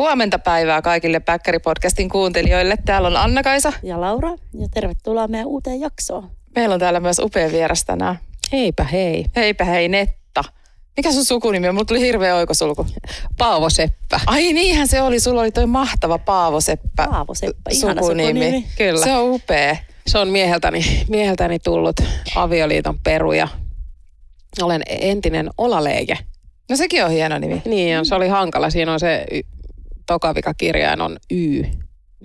Huomenta päivää kaikille Päkkäri-podcastin kuuntelijoille. Täällä on Anna-Kaisa. Ja Laura. Ja tervetuloa meidän uuteen jaksoon. Meillä on täällä myös upea vieras tänään. Heipä hei. Heipä hei Netta. Mikä sun sukunimi on? Mulla tuli hirveä oikosulku. Paavo Seppä. Ai niinhän se oli. Sulla oli toi mahtava Paavo Seppä. Paavo Seppä, ihana sukunimi. Kyllä. Se on upea. Se on mieheltäni, mieheltäni tullut avioliiton peruja. Olen entinen olaleije. No sekin on hieno nimi. Niin, ja se oli hankala. Siinä on se y- tokavikakirjain on Y.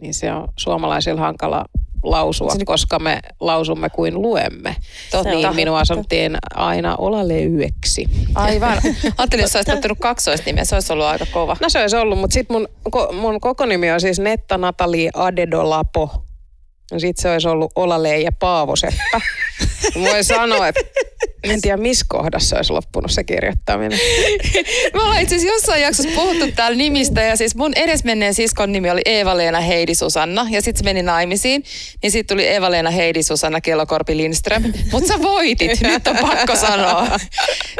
Niin se on suomalaisilla hankala lausua, Se- koska me lausumme kuin luemme. Totta. Niin minua sanottiin aina olaleyyeksi. Aivan. Ajattelin, jos sä olisit ottanut kaksoisnimeä, se olisi ollut aika kova. No se olisi ollut, mutta sitten mun, mun koko nimi on siis Netta Natali Adedolapo. No sit se olisi ollut Olalei ja Paavo Seppä. Voi sanoa, että en tiedä missä kohdassa olisi loppunut se kirjoittaminen. Me ollaan itse asiassa jossain jaksossa puhuttu täällä nimistä ja siis mun edesmenneen siskon nimi oli Eeva-Leena Heidi Susanna ja sitten se meni naimisiin. Niin sitten tuli Eeva-Leena Heidi Susanna Kellokorpi Lindström. Mutta sä voitit, nyt on pakko sanoa.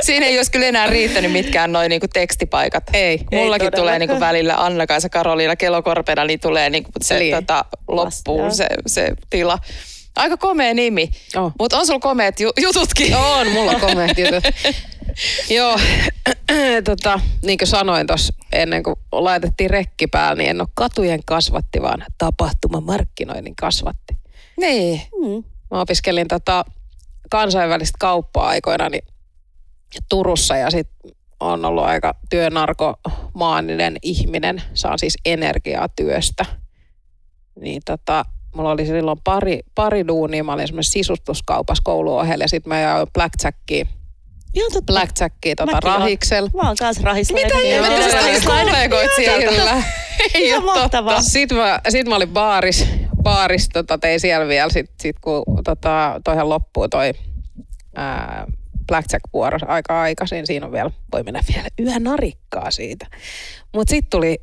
Siinä ei olisi kyllä enää riittänyt mitkään noin niinku tekstipaikat. Ei. Mullakin Ei tulee niinku välillä Anna-Kaisa Karoliina Kellokorpena, niin tulee niinku se tota, loppuun se, se tila. Aika komea nimi, Oh. mutta on sulla komeet ju- jututkin. On, mulla on komeat jutut. Joo, tota, niin kuin sanoin tuossa ennen kuin laitettiin rekki päälle, niin en ole katujen kasvatti, vaan tapahtuma markkinoinnin kasvatti. Niin. Mm. Mä opiskelin tota kansainvälistä kauppaa aikoina niin Turussa ja sitten on ollut aika työnarkomaaninen ihminen. Saan siis energiaa työstä. Niin tota, mulla oli silloin pari, pari duunia. Mä olin semmoisessa sisustuskaupassa kouluohjelma ja sitten mä jaoin blackjackia, Ihan totta. blackjackia tota Mäkin rahiksella. Mä oon kans rahislainen. Mitä Joo. ihmettä sä olit kollegoit siellä? Ei ole totta. Sitten mä, sit mä olin baaris, baaris tota, tein siellä vielä, sit, sit kun tota, toihan loppuu toi ää, Blackjack-vuoro aika aikaisin, siinä on vielä, voi mennä vielä yhä narikkaa siitä. Mutta sitten tuli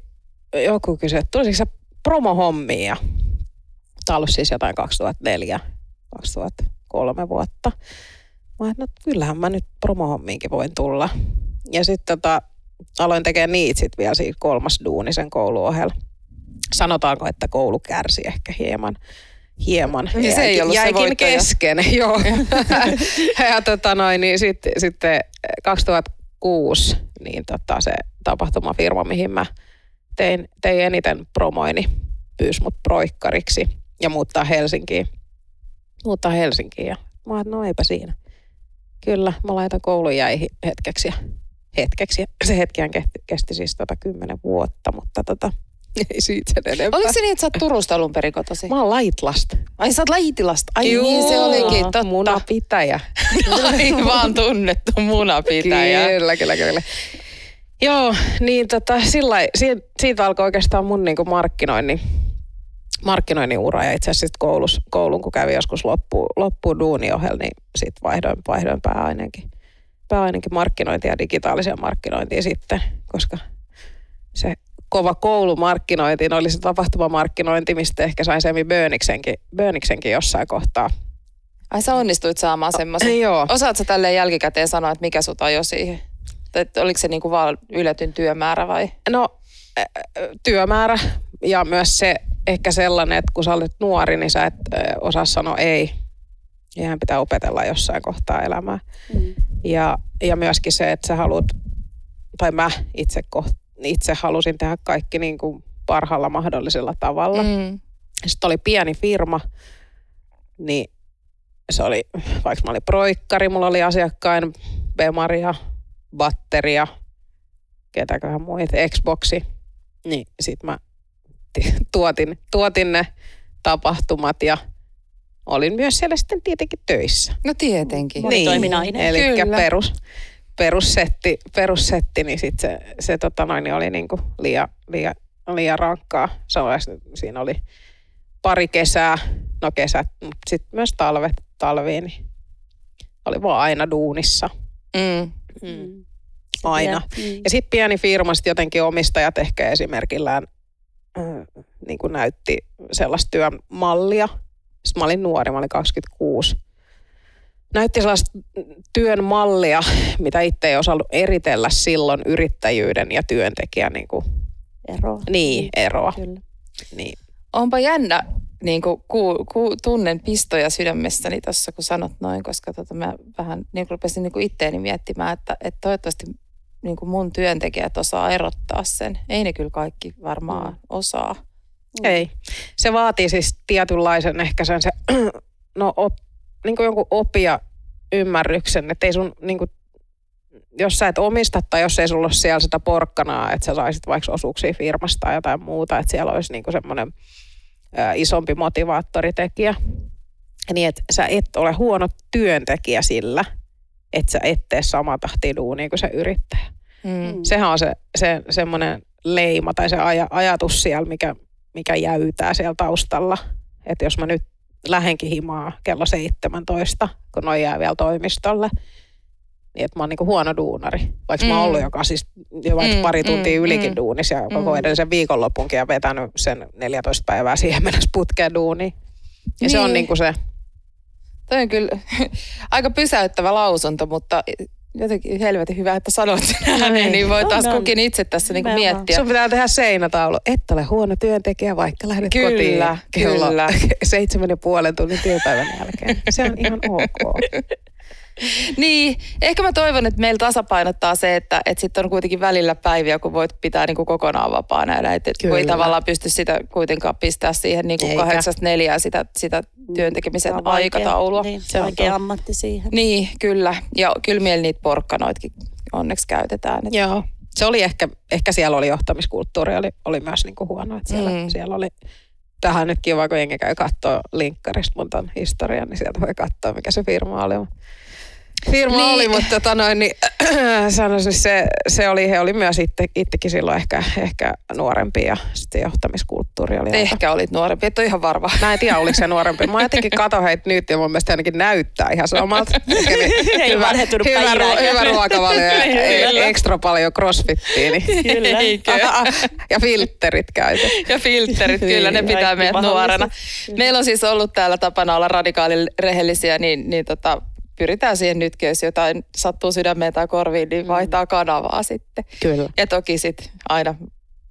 joku kysyi, että tulisiko sä promohommiin ja tämä on ollut siis jotain 2004, 2003 vuotta. Mä että no kyllähän mä nyt promohommiinkin voin tulla. Ja sitten tota, aloin tekemään niitä sit vielä siinä kolmas duuni sen kouluohella. Sanotaanko, että koulu kärsi ehkä hieman. Hieman. Niin se ei ollut se Jäikin voittaja. kesken, joo. ja tota noin, niin sitten, sitten 2006 niin tota se tapahtumafirma, mihin mä tein, tein eniten promoini, pyysi mut proikkariksi ja muuttaa Helsinkiin. Muuttaa Helsinkiin ja mä no eipä siinä. Kyllä, mä laitan koulun jäihin hetkeksi ja hetkeksi. Se hetkihän kesti, kesti siis tota kymmenen vuotta, mutta tota, ei siitä sen enempää. Oliko se niin, että sä oot Turusta alun perin kotosi? Mä oon Laitlasta. Ai sä oot Laitilasta. Ai Juu, niin se olikin, totta. Munapitäjä. Aivan tunnettu munapitäjä. Kyllä, kyllä, kyllä. Joo, niin tota, sillä siitä, siitä alkoi oikeastaan mun niinku markkinoinnin, markkinoinnin ura. Ja itse asiassa koulus, koulun, kun kävi joskus loppuun, loppuun duuniohjel, niin sit vaihdoin, vaihdoin pääaineenkin, pääaineenkin markkinointia ja digitaalisia markkinointia sitten, koska se kova koulumarkkinointi oli se tapahtumamarkkinointi, mistä ehkä sain Semi Böniksenkin, Böniksenkin jossain kohtaa. Ai sä onnistuit saamaan semmoisen. Joo. Osaat sä tälleen jälkikäteen sanoa, että mikä sut ajoi siihen? Tai oliko se niinku vaan yletyn työmäärä vai? No työmäärä ja myös se ehkä sellainen, että kun sä olet nuori, niin sä et osaa sanoa ei. Ihan pitää opetella jossain kohtaa elämää. Mm. Ja, ja myöskin se, että sä haluat, tai mä itse, koht, itse halusin tehdä kaikki niin kuin parhaalla mahdollisella tavalla. Mm. Sitten oli pieni firma, niin se oli, vaikka mä olin proikkari, mulla oli asiakkain Bemaria, batteria, ketäköhän muita, Xboxi. Niin sit mä tuotin, tuotin ne tapahtumat ja olin myös siellä sitten tietenkin töissä. No tietenkin. Monitoiminainen. Eli Kyllä. perus, perussetti, perussetti, niin sit se, se tota noin, niin oli niinku liian, liian, liian rankkaa. Se oli, siinä oli pari kesää, no kesät, mutta sitten myös talvet, talviin, niin oli vaan aina duunissa. Mm. Mm. Aina. Mm. Ja sitten pieni firma, sit jotenkin omistajat ehkä esimerkillään äh, niin kuin näytti sellaista työmallia. Sitten mä olin nuori, mä olin 26. Näytti sellaista työn mallia, mitä itse ei osannut eritellä silloin yrittäjyyden ja työntekijän niin kuin Eroa. Niin, eroa. Kyllä. Niin. Onpa jännä, niin kuin, ku, ku, tunnen pistoja sydämessäni tuossa, kun sanot noin, koska tota, mä vähän niin kuin rupesin niin kuin itteeni miettimään, että, että toivottavasti niin kuin mun työntekijät osaa erottaa sen. Ei ne kyllä kaikki varmaan Mm. osaa. Ei. Se vaatii siis tietynlaisen ehkä sen se, no op, niin kuin jonkun opia ymmärryksen, että ei sun niin kuin, jos sä et omista tai jos ei sulla ole siellä sitä porkkanaa, että sä saisit vaikka osuuksia firmasta tai jotain muuta, että siellä olisi niin semmoinen isompi motivaattoritekijä. Niin, että sä et ole huono työntekijä sillä, että sä et tee sama tahtia duunia kuin se yrittäjä. Mm. Sehän on se, se semmoinen leima tai se aja, ajatus siellä, mikä, mikä jäytää siellä taustalla. Että jos mä nyt lähenkin himaa kello 17, kun noi jää vielä toimistolle, niin että mä oon niinku huono duunari. Vaikka mm. mä oon Mm. ollut joka siis jo vaikka Mm, pari tuntia mm, ylikin mm. duunissa ja koko Mm. edellisen viikonlopunkin ja vetänyt sen 14 päivää siihen mennessä putkeen duuniin. Ja se on Niin. niinku se, Toi on kyllä aika pysäyttävä lausunto, mutta jotenkin helvetin hyvä, että sanoit sen ääneen, niin voi On, taas on. kukin itse tässä niinku miettiä. sun pitää tehdä seinätaulu. Et ole huono työntekijä, vaikka lähdet Kyllä, kotiin kello kyllä. seitsemän ja puolen tunnin työpäivän jälkeen. Se on ihan ok. Niin, ehkä mä toivon, että meillä tasapainottaa se, että, että sitten on kuitenkin välillä päiviä, kun voit pitää niin kuin kokonaan vapaana. Ja että kun ei tavallaan pysty sitä kuitenkaan pistää siihen niin kuin kahdeksasta neljää sitä, sitä työn tekemisen Se on vaikea- aikataulua. Niin, Se on vaikea ammatti siihen. Niin, kyllä. Ja kyllä meillä niitä porkkanoitkin onneksi käytetään. Et, Joo. Se oli ehkä, ehkä siellä oli johtamiskulttuuri, oli, oli myös niinku huono. Että siellä, Mm. mm. siellä oli, tähän nyt kiva, kun jengi käy katsoa linkkarista mun ton historian, niin sieltä voi katsoa, mikä se firma oli. Firma Niin. niin. oli, mutta tota noin, niin, sanoisin, se, se oli, he oli myös itse, itsekin silloin ehkä, ehkä nuorempi ja sitten johtamiskulttuuri oli aika- Ehkä olit nuorempi, et ole ihan varma. Mä en tiedä, oliko se nuorempi. Mä jotenkin kato heitä nyt ja mun mielestä ainakin näyttää ihan samalta. Eli vanhentunut hyvä, ru- hyvä ruokavalio ja e- ekstra paljon crossfittiä. Niin. Kyllä. Ja filterit käyty. Ja filterit, kyllä ne pitää Kaikki meidät nuorena. Meillä on siis ollut täällä tapana olla radikaalin rehellisiä, niin, niin tota, pyritään siihen nytkin, jos jotain sattuu sydämeen tai korviin, niin vaihtaa kanavaa sitten. Kyllä. Ja toki sitten aina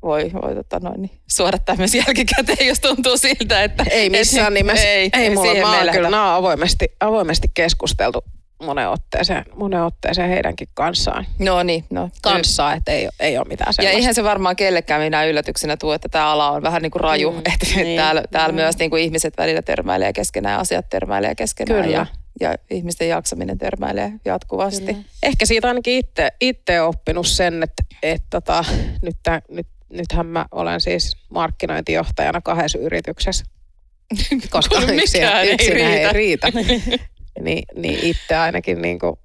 voi, voi tota noin, niin suodattaa myös jälkikäteen, jos tuntuu siltä, että... Ei missään et, nimessä. Ei, ei mulla, mä oon kyllä, on avoimesti, avoimesti keskusteltu monen otteeseen, monen otteeseen heidänkin kanssaan. No niin, no. Kanssaan, että ei, ei ole mitään Ja sellaista. eihän se varmaan kellekään minä yllätyksenä tule, että tämä ala on vähän niin kuin raju. Mm, Mm, että niin, täällä, täällä mm. myös niin kuin ihmiset välillä törmäilee keskenään, asiat törmäilee keskenään Kyllä. ja, ja ihmisten jaksaminen törmäilee jatkuvasti. Kyllä. Ehkä siitä ainakin itse, itse oppinut sen, että, että tota, nyt, nyt, nythän mä olen siis markkinointijohtajana kahdessa yrityksessä. Koska mikään ei riitä. ei riitä. niin, niin itse ainakin niin kuin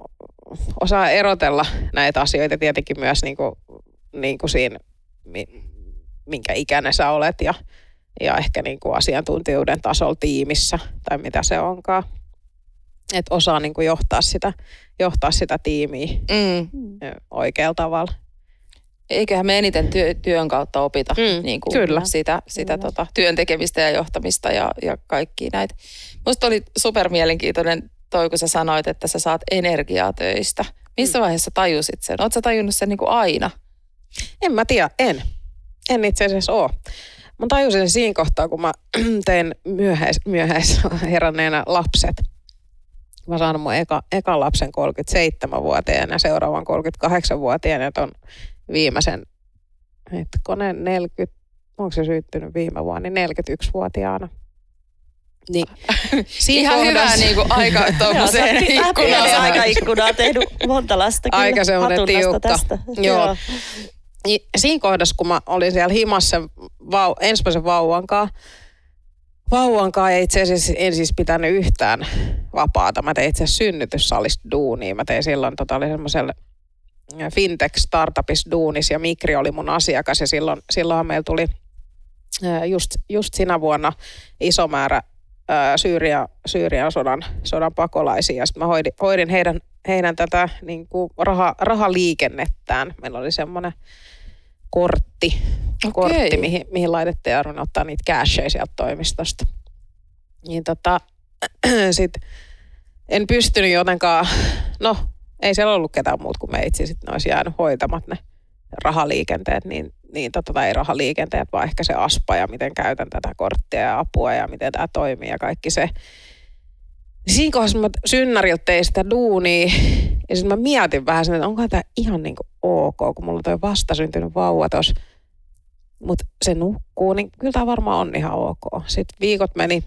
osaa erotella näitä asioita tietenkin myös niin kuin, niin kuin siinä, mi- minkä ikäinen sä olet ja, ja ehkä niin kuin asiantuntijuuden tasolla tiimissä tai mitä se onkaan. Että osaa niin kuin johtaa, sitä, johtaa sitä tiimiä Mm. oikealla tavalla. Eiköhän me eniten työ, työn kautta opita Mm, niin kuin kyllä. sitä, sitä Kyllä. tota, työn tekemistä ja johtamista ja, ja kaikki näitä. Musta oli super mielenkiintoinen toi, kun sä sanoit, että sä saat energiaa töistä. Missä vaiheessa tajusit sen? Oletko sä tajunnut sen niin kuin aina? En mä tiedä, en. En itse asiassa ole. Mä tajusin sen siinä kohtaa, kun mä tein myöhäis, myöhäis heränneena lapset. Mä saanut mun eka, ekan lapsen 37-vuotiaana ja seuraavan 38-vuotiaana ja ton viimeisen, hetkonen 40, onko se syttynyt viime vuonna, niin 41-vuotiaana. Niin, siinä Ihan hyvää kohdassa- niin kuin aika tuommoiseen ikkunaan. aikaikkunaa tehnyt monta lasta kyllä. Aika semmoinen tiukka. Tästä. Joo. Niin siinä kohdassa, kun mä olin siellä himassa vau, ensimmäisen vauvankaan, vauvankaan ja itse asiassa en siis pitänyt yhtään vapaata. Mä tein itse asiassa synnytyssalista duunia. Mä tein silloin, tota, oli semmoiselle fintech startupissa duunis ja Mikri oli mun asiakas ja silloin, silloin meillä tuli ää, just, just sinä vuonna iso määrä ää, Syyria, Syyrian sodan, sodan pakolaisia. Sitten mä hoidin, hoidin heidän, heidän tätä niin kuin raha, rahaliikennettään. Meillä oli semmoinen kortti, Okei. kortti mihin, mihin laitettiin ja ottaa niitä casheja sieltä toimistosta. Niin tota, sit en pystynyt jotenkaan, no ei siellä ollut ketään muut kuin meitsi, sitten ne olisi jäänyt hoitamat ne rahaliikenteet, niin, niin tota, tai ei rahaliikenteet, vaan ehkä se aspa ja miten käytän tätä korttia ja apua ja miten tämä toimii ja kaikki se. Siinä kohdassa mä synnäriltä tein sitä duunia ja sitten mä mietin vähän sen, että onko tämä ihan niin kuin ok, kun mulla on toi vastasyntynyt vauva tuossa. Mutta se nukkuu, niin kyllä tämä varmaan on ihan ok. Sitten viikot meni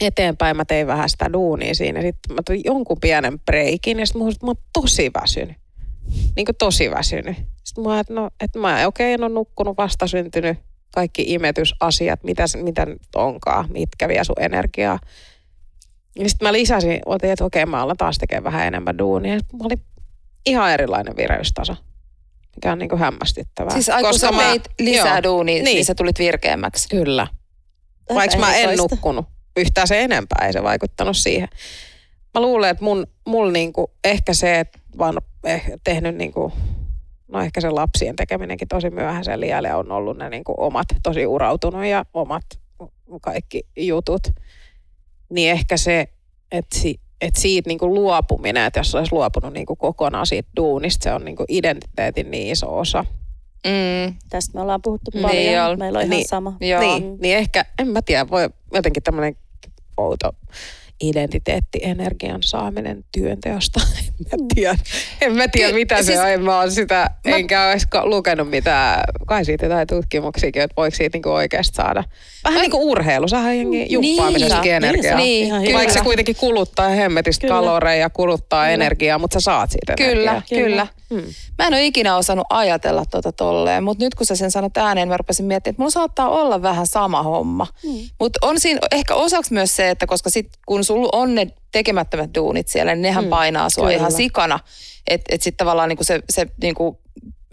eteenpäin, mä tein vähän sitä duunia siinä. Sitten mä tulin jonkun pienen breikin ja sitten mä, mä oon tosi väsynyt. Niin kuin tosi väsynyt. Sitten mä että no, että mä okei, okay, en ole nukkunut, vastasyntynyt, kaikki imetysasiat, mitä, mitä nyt onkaan, mitkä vie sun energiaa. Ja sitten mä lisäsin, otin, että okei, okay, mä alan taas tekemään vähän enemmän duunia. Mä olin ihan erilainen vireystaso, mikä on niin kuin hämmästyttävää. Siis ai, kun sä mä- teit lisää joo, duunia, niin. Niin. niin sä tulit virkeämmäksi. Kyllä. Vaikka mä en nukkunut yhtään se enempää, ei se vaikuttanut siihen. Mä luulen, että mun, mulla niinku, ehkä se, että oon eh, tehnyt niinku, no ehkä se lapsien tekeminenkin tosi myöhäisen liialle on ollut ne niinku omat, tosi urautunut ja omat kaikki jutut. Niin ehkä se, että si, et siitä niinku luopuminen, että jos olisi luopunut niinku kokonaan siitä duunista, se on niinku identiteetin niin iso osa. Mm, Tästä me ollaan puhuttu Niin paljon. on. Meillä on ihan Niin. sama. joo. Niin, niin ehkä, en mä tiedä, voi jotenkin tämmöinen outo identiteetti-energian saaminen työnteosta. En mä tiedä, en mä tiedä Ky- mitä siis- se on. En mä ole sitä, Mä- enkä ole lukenut mitään, kai siitä jotain tutkimuksiakin, että voiko siitä niinku oikeasti saada. Vähän niin kuin urheilu, saadaan jengi jumppaamisestakin Niin, energiaa. niin, Ihan kyllä. Vaikka se kuitenkin kuluttaa hemmetistä kaloreja, kuluttaa Kyllä. energiaa, mutta sä saat siitä Kyllä, energiaa. kyllä. Kyllä. Mm. Mä en ole ikinä osannut ajatella tota tolleen, mutta nyt kun sä sen sanot ääneen, mä rupesin miettimään, että mulla saattaa olla vähän sama homma. Mm. Mutta on siinä ehkä osaksi myös se, että koska sit, kun sulla on ne tekemättömät duunit siellä, niin nehän Mm, painaa sua kyllä. ihan sikana. Että et sitten tavallaan niinku se, se niinku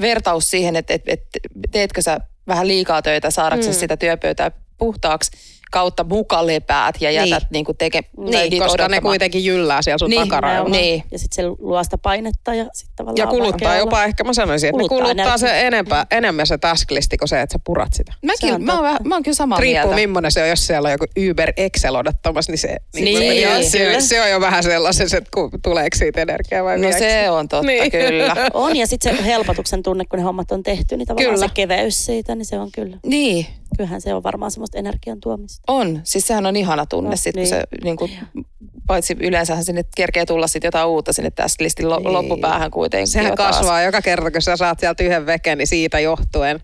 vertaus siihen, että et, et, teetkö sä vähän liikaa töitä saadaksesi Mm. sitä työpöytää puhtaaksi kautta muka lepäät ja jätät niin. niinku teke, Niin, koska ne odottamaan. kuitenkin jyllää siellä sun Niin, takarajoilla. Niin. Ja sitten se luo sitä painetta ja sitten tavallaan Ja kuluttaa jopa olla. ehkä, mä sanoisin, että Kuluttaa ne kuluttaa se enempää, enemmän se tasklisti kuin se, että sä purat sitä. Mäkin, mä, oon, mä oon kyllä samaa Riippuu mieltä. millainen se on, jos siellä on joku Uber Excel odottamassa, niin se, Niin, niin, joo, se, kyllä. se, on jo vähän sellaisen, että ku, tuleeko siitä energiaa vai No se on totta, Niin. kyllä. On ja sitten se helpotuksen tunne, kun ne hommat on tehty, niin tavallaan Kyllä. se keveys siitä, niin se on kyllä. Niin, Kyllähän se on varmaan semmoista energian tuomista. on. Siis sehän on ihana tunne, No, sit, kun niin. se niin kuin, paitsi yleensähän sinne kerkee tulla sit jotain uutta sinne tästä listin lo- Niin. loppupäähän kuitenkin. Sehän jo taas. kasvaa joka kerta, kun sä saat sieltä yhden veken, niin siitä johtuen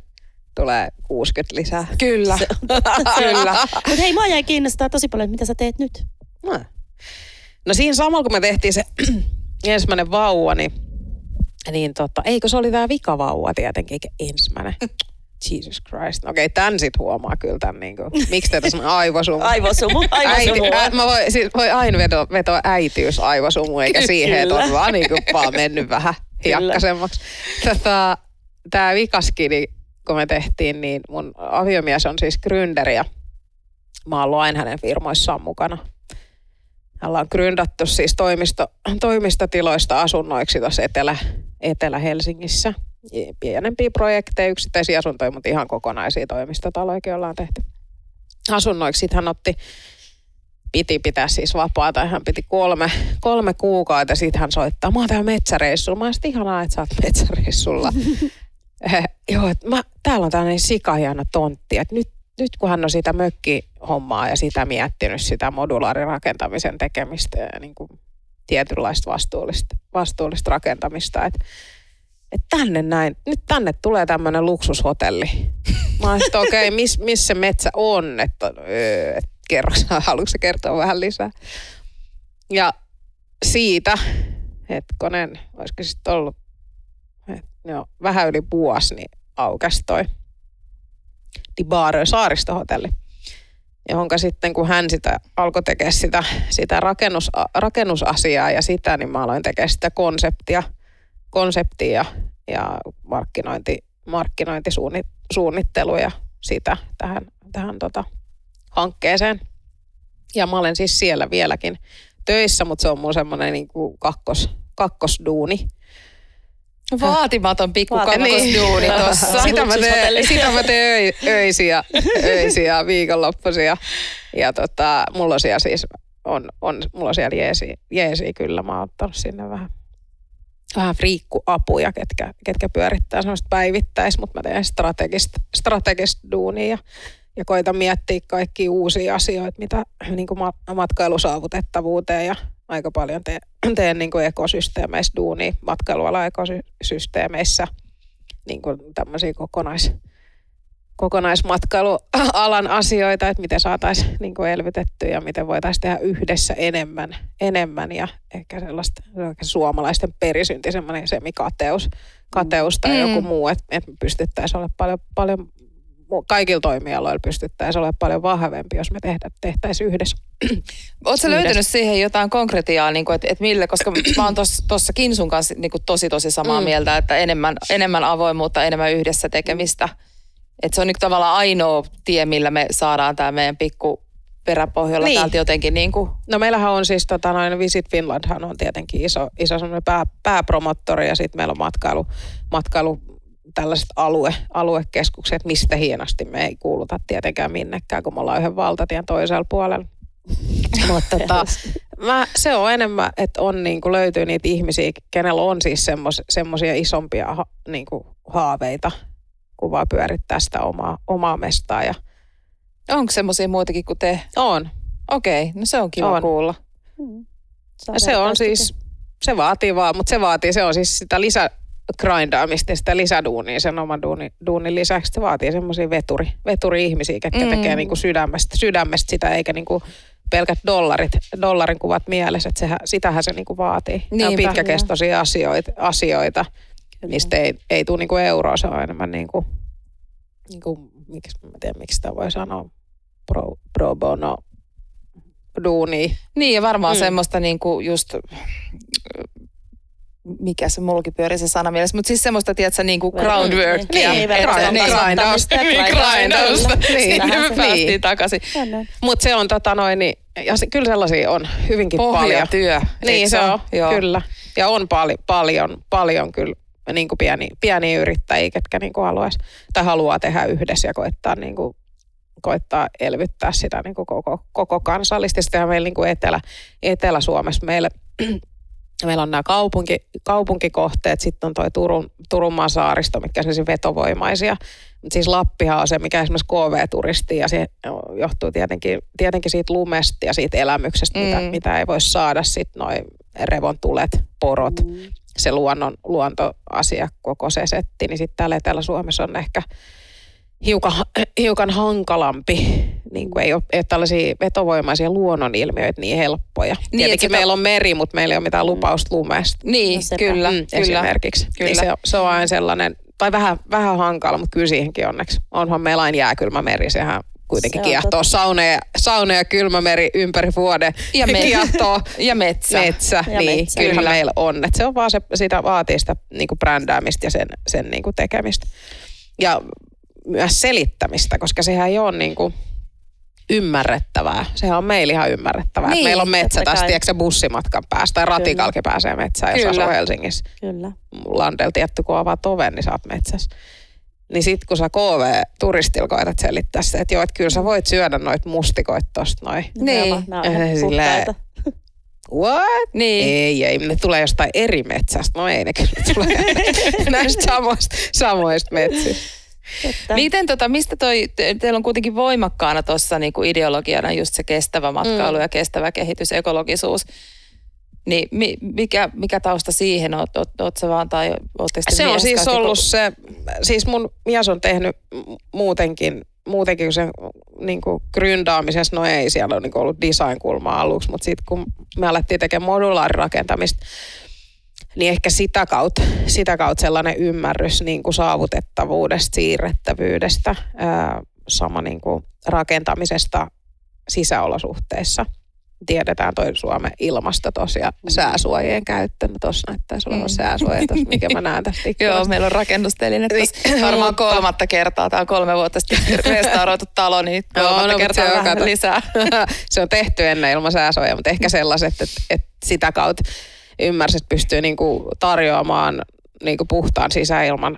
tulee 60 lisää. Kyllä, kyllä. Mutta hei, mä jäi kiinnostaa tosi paljon, mitä sä teet nyt. No, no siinä samalla, kun me tehtiin se ensimmäinen vauva, niin, niin tota, eikö se oli tämä vikavauva tietenkin, eikä ensimmäinen. Jesus Christ. No Okei, tämän sit huomaa kyllä tämän, niin kuin, miksi tätä sanoo aivosumu. Aivosumu, aivosumu. Äiti, ä, mä voi, siis voi aina vetoa, vetoa äitiys aivosumu, eikä Ky- siihen, että kyllä. on vaan, niin kuin, vaan mennyt vähän Kyllä. hiakkasemmaksi. Tota, Tämä vikaskini, kun me tehtiin, niin mun aviomies on siis gründeri ja mä oon ollut aina hänen firmoissaan mukana. Hänellä on gründattu siis toimisto, toimistotiloista asunnoiksi tuossa Etelä, Etelä-Helsingissä. Pienempiä projekteja, yksittäisiä asuntoja, mutta ihan kokonaisia toimistotaloja ollaan tehty asunnoiksi. Sitten hän otti, piti pitää siis vapaata, hän piti kolme, kolme kuukautta, sitten hän soittaa, mä oon täällä metsäreissulla. Mä oon ihanaa, että sä oot metsäreissulla. Eh, Joo, että mä, täällä on tällainen sikahieno tontti, että nyt, nyt kun hän on sitä mökkihommaa ja sitä miettinyt, sitä modulaarirakentamisen tekemistä ja niin kuin tietynlaista vastuullista, vastuullista rakentamista, että että tänne näin, nyt tänne tulee tämmöinen luksushotelli. Mä okei, okay, miss, missä se metsä on, että et kerro, haluatko kertoa vähän lisää? Ja siitä, hetkonen, olisiko sitten ollut et, joo, vähän yli vuosi, niin aukesi toi Di Baro saaristohotelli. Johonka sitten, kun hän sitä alkoi tekemään sitä, sitä rakennus, rakennusasiaa ja sitä, niin mä aloin tekemään sitä konseptia, konseptia ja, ja markkinointi, markkinointisuunnittelu ja sitä tähän, tähän tota, hankkeeseen. Ja mä olen siis siellä vieläkin töissä, mutta se on mun semmoinen niin kuin kakkos, kakkosduuni. Vaatimaton pikku Vaatimaton. kakkosduuni Niin. tossa. Sitä mä teen, sitä mä teen öi- öisiä, öisiä viikonloppuisia. Ja tota, mulla on siellä siis, on, on, mulla on siellä jeesi, jeesi kyllä, mä oon ottanut sinne vähän. Vähän friikkuapuja, ketkä, ketkä pyörittää semmoista päivittäis, mutta mä teen strategista, strategista duunia ja, ja koitan miettiä kaikki uusia asioita, mitä niin kuin matkailusaavutettavuuteen ja aika paljon teen, teen niin kuin ekosysteemeissä duunia, matkailualan ekosysteemeissä, niin kuin tämmöisiä kokonais, kokonaismatkailualan asioita, että miten saataisiin niin kuin elvytettyä ja miten voitaisiin tehdä yhdessä enemmän, enemmän ja ehkä sellaista suomalaisten perisynti, semmoinen semikateus kateus tai mm. joku muu, että, että pystyttäisiin olla paljon, paljon kaikilla toimialoilla pystyttäisiin olemaan paljon vahvempi, jos me tehdä, tehtäisiin yhdessä. Oletko löytänyt siihen jotain konkretiaa, niin kuin, että, että mille, koska mä oon tuossa Kinsun kanssa niin kuin tosi tosi samaa mm. mieltä, että enemmän, enemmän avoimuutta, enemmän yhdessä tekemistä. Mm että se on nyt tavallaan ainoa tie, millä me saadaan tämä meidän pikku peräpohjalla niin. täältä jotenkin niin kuin. No meillähän on siis tota, noin Visit Finlandhan on tietenkin iso, iso pää, pääpromottori ja sitten meillä on matkailu, matkailu tällaiset alue, aluekeskukset, mistä hienosti me ei kuuluta tietenkään minnekään, kun me ollaan yhden valtatien toisella puolella. Mutta tota, mä, se on enemmän, että on niin kuin löytyy niitä ihmisiä, kenellä on siis semmoisia isompia ha, niin kuin haaveita kuin vaan pyörittää sitä omaa, omaa mestaa. Ja... Onko semmoisia muitakin kuin te? On. Okei, okay, no se on kiva on. kuulla. Mm. Se on siis, se vaatii vaan, mutta se vaatii, se on siis sitä lisä, grindaamista ja sitä lisäduunia sen oman duunin, duunin lisäksi. Se vaatii semmoisia veturi, veturi-ihmisiä, jotka mm. tekee niinku sydämestä, sydämestä sitä, eikä niinku pelkät dollarit, dollarin kuvat mielessä. Että sehän, sitähän se niinku vaatii. Niinpä, Nämä on pitkäkestoisia asioita, asioita Niistä ei, ei tule niinku euroa, se on enemmän niinku, niinku miksi, mä tiedän miksi sitä voi sanoa, pro, pro bono duuni. Niin ja varmaan mm. semmoista niinku just mikä se mullakin pyöri se sana mielessä, mutta siis semmoista, tiedätkö, niin kuin groundworkia. Niin, grindausta. Grindausta. Sinne me päästiin niin. takaisin. Mutta se on tota noin, niin, ja se, kyllä sellaisia on hyvinkin Pohjatyö, paljon. Niin se on, Joo. kyllä. Ja on pali, paljon, paljon kyllä niin kuin pieni, pieniä yrittäjiä, ketkä niin kuin haluaisi tai haluaa tehdä yhdessä ja koittaa, niin kuin, koittaa elvyttää sitä niin kuin koko, koko kansallisesti. Sitten meillä niin kuin Etelä, Etelä-Suomessa meillä, meillä on nämä kaupunki, kaupunkikohteet, sitten on tuo Turun, Turunmaan saaristo, mikä on vetovoimaisia. Mutta siis Lappihan on se, mikä esimerkiksi KV-turisti ja se johtuu tietenkin, tietenkin siitä lumesta ja siitä elämyksestä, mm. mitä, mitä ei voi saada sitten noin revontulet, porot, mm se luonnon, luontoasia, koko se setti, niin sitten täällä Etelä-Suomessa on ehkä hiukan, hiukan hankalampi. Niin kuin ei, ole, ei ole tällaisia vetovoimaisia luonnonilmiöitä niin helppoja. Niin, Tietenkin meillä on meri, mutta meillä ei ole mitään lupausta lumesta. Niin, no kyllä, mm, kyllä. Esimerkiksi. Kyllä. Niin se, se on aina sellainen, tai vähän, vähän hankala, mutta kyllä siihenkin onneksi. Onhan meillä aina jääkylmä meri, sehän kuitenkin se kiehtoo sauna ja, sauna ja kylmämeri ympäri vuoden. Ja, me, kiehtoo. ja metsä. Metsä, ja niin. Metsä. Kyllähän meillä on. Et se on vaan se, sitä vaatii sitä niinku brändäämistä ja sen, sen niinku tekemistä. Ja myös selittämistä, koska sehän ei ole niinku ymmärrettävää. Sehän on meillä ihan ymmärrettävää. Niin, meillä on metsä tässä, tiedätkö bussimatkan päästä tai ratikalki pääsee metsään, jos asuu Helsingissä. Kyllä. Landel tietty, kun avaat oven, niin sä oot metsässä. Niin sit kun sä KV-turistilla koetat selittää sitä, että joo, että kyllä sä voit syödä noit mustikoit tosta noin. Niin. Nämä on Silleen, What? Niin. Ei, ei, ne tulee jostain eri metsästä. No ei ne kyllä tule näistä samoista, samoista metsistä. Että. Miten tota, mistä toi, te, teillä on kuitenkin voimakkaana tuossa niinku ideologiana just se kestävä matkailu mm. ja kestävä kehitys, ekologisuus. Niin mi, mikä, mikä tausta siihen? Oot, oot, oot sä vaan tai Se on siis ollut se, siis mun mies on tehnyt muutenkin, muutenkin kuin se niin kuin gründaamisessa, no ei siellä ole niin ollut design-kulmaa aluksi, mutta sitten kun me alettiin tekemään modulaarirakentamista, niin ehkä sitä kautta, sitä kautta sellainen ymmärrys niin kuin saavutettavuudesta, siirrettävyydestä, ää, sama niin kuin rakentamisesta sisäolosuhteissa – tiedetään toi Suomen ilmasta tosiaan mm. sääsuojien käyttö. No tuossa näyttäisi olevan mm. sääsuoja tossa, mikä mä näen tästä Joo, meillä on rakennusteline niin. varmaan kolmatta kertaa. Tämä on kolme vuotta sitten restauroitu talo, niin kolmatta no, kertaa se on, lisää. se on tehty ennen ilman sääsuojaa, mutta ehkä sellaiset, että, että sitä kautta ymmärsit, pystyy niinku tarjoamaan niinku puhtaan sisäilman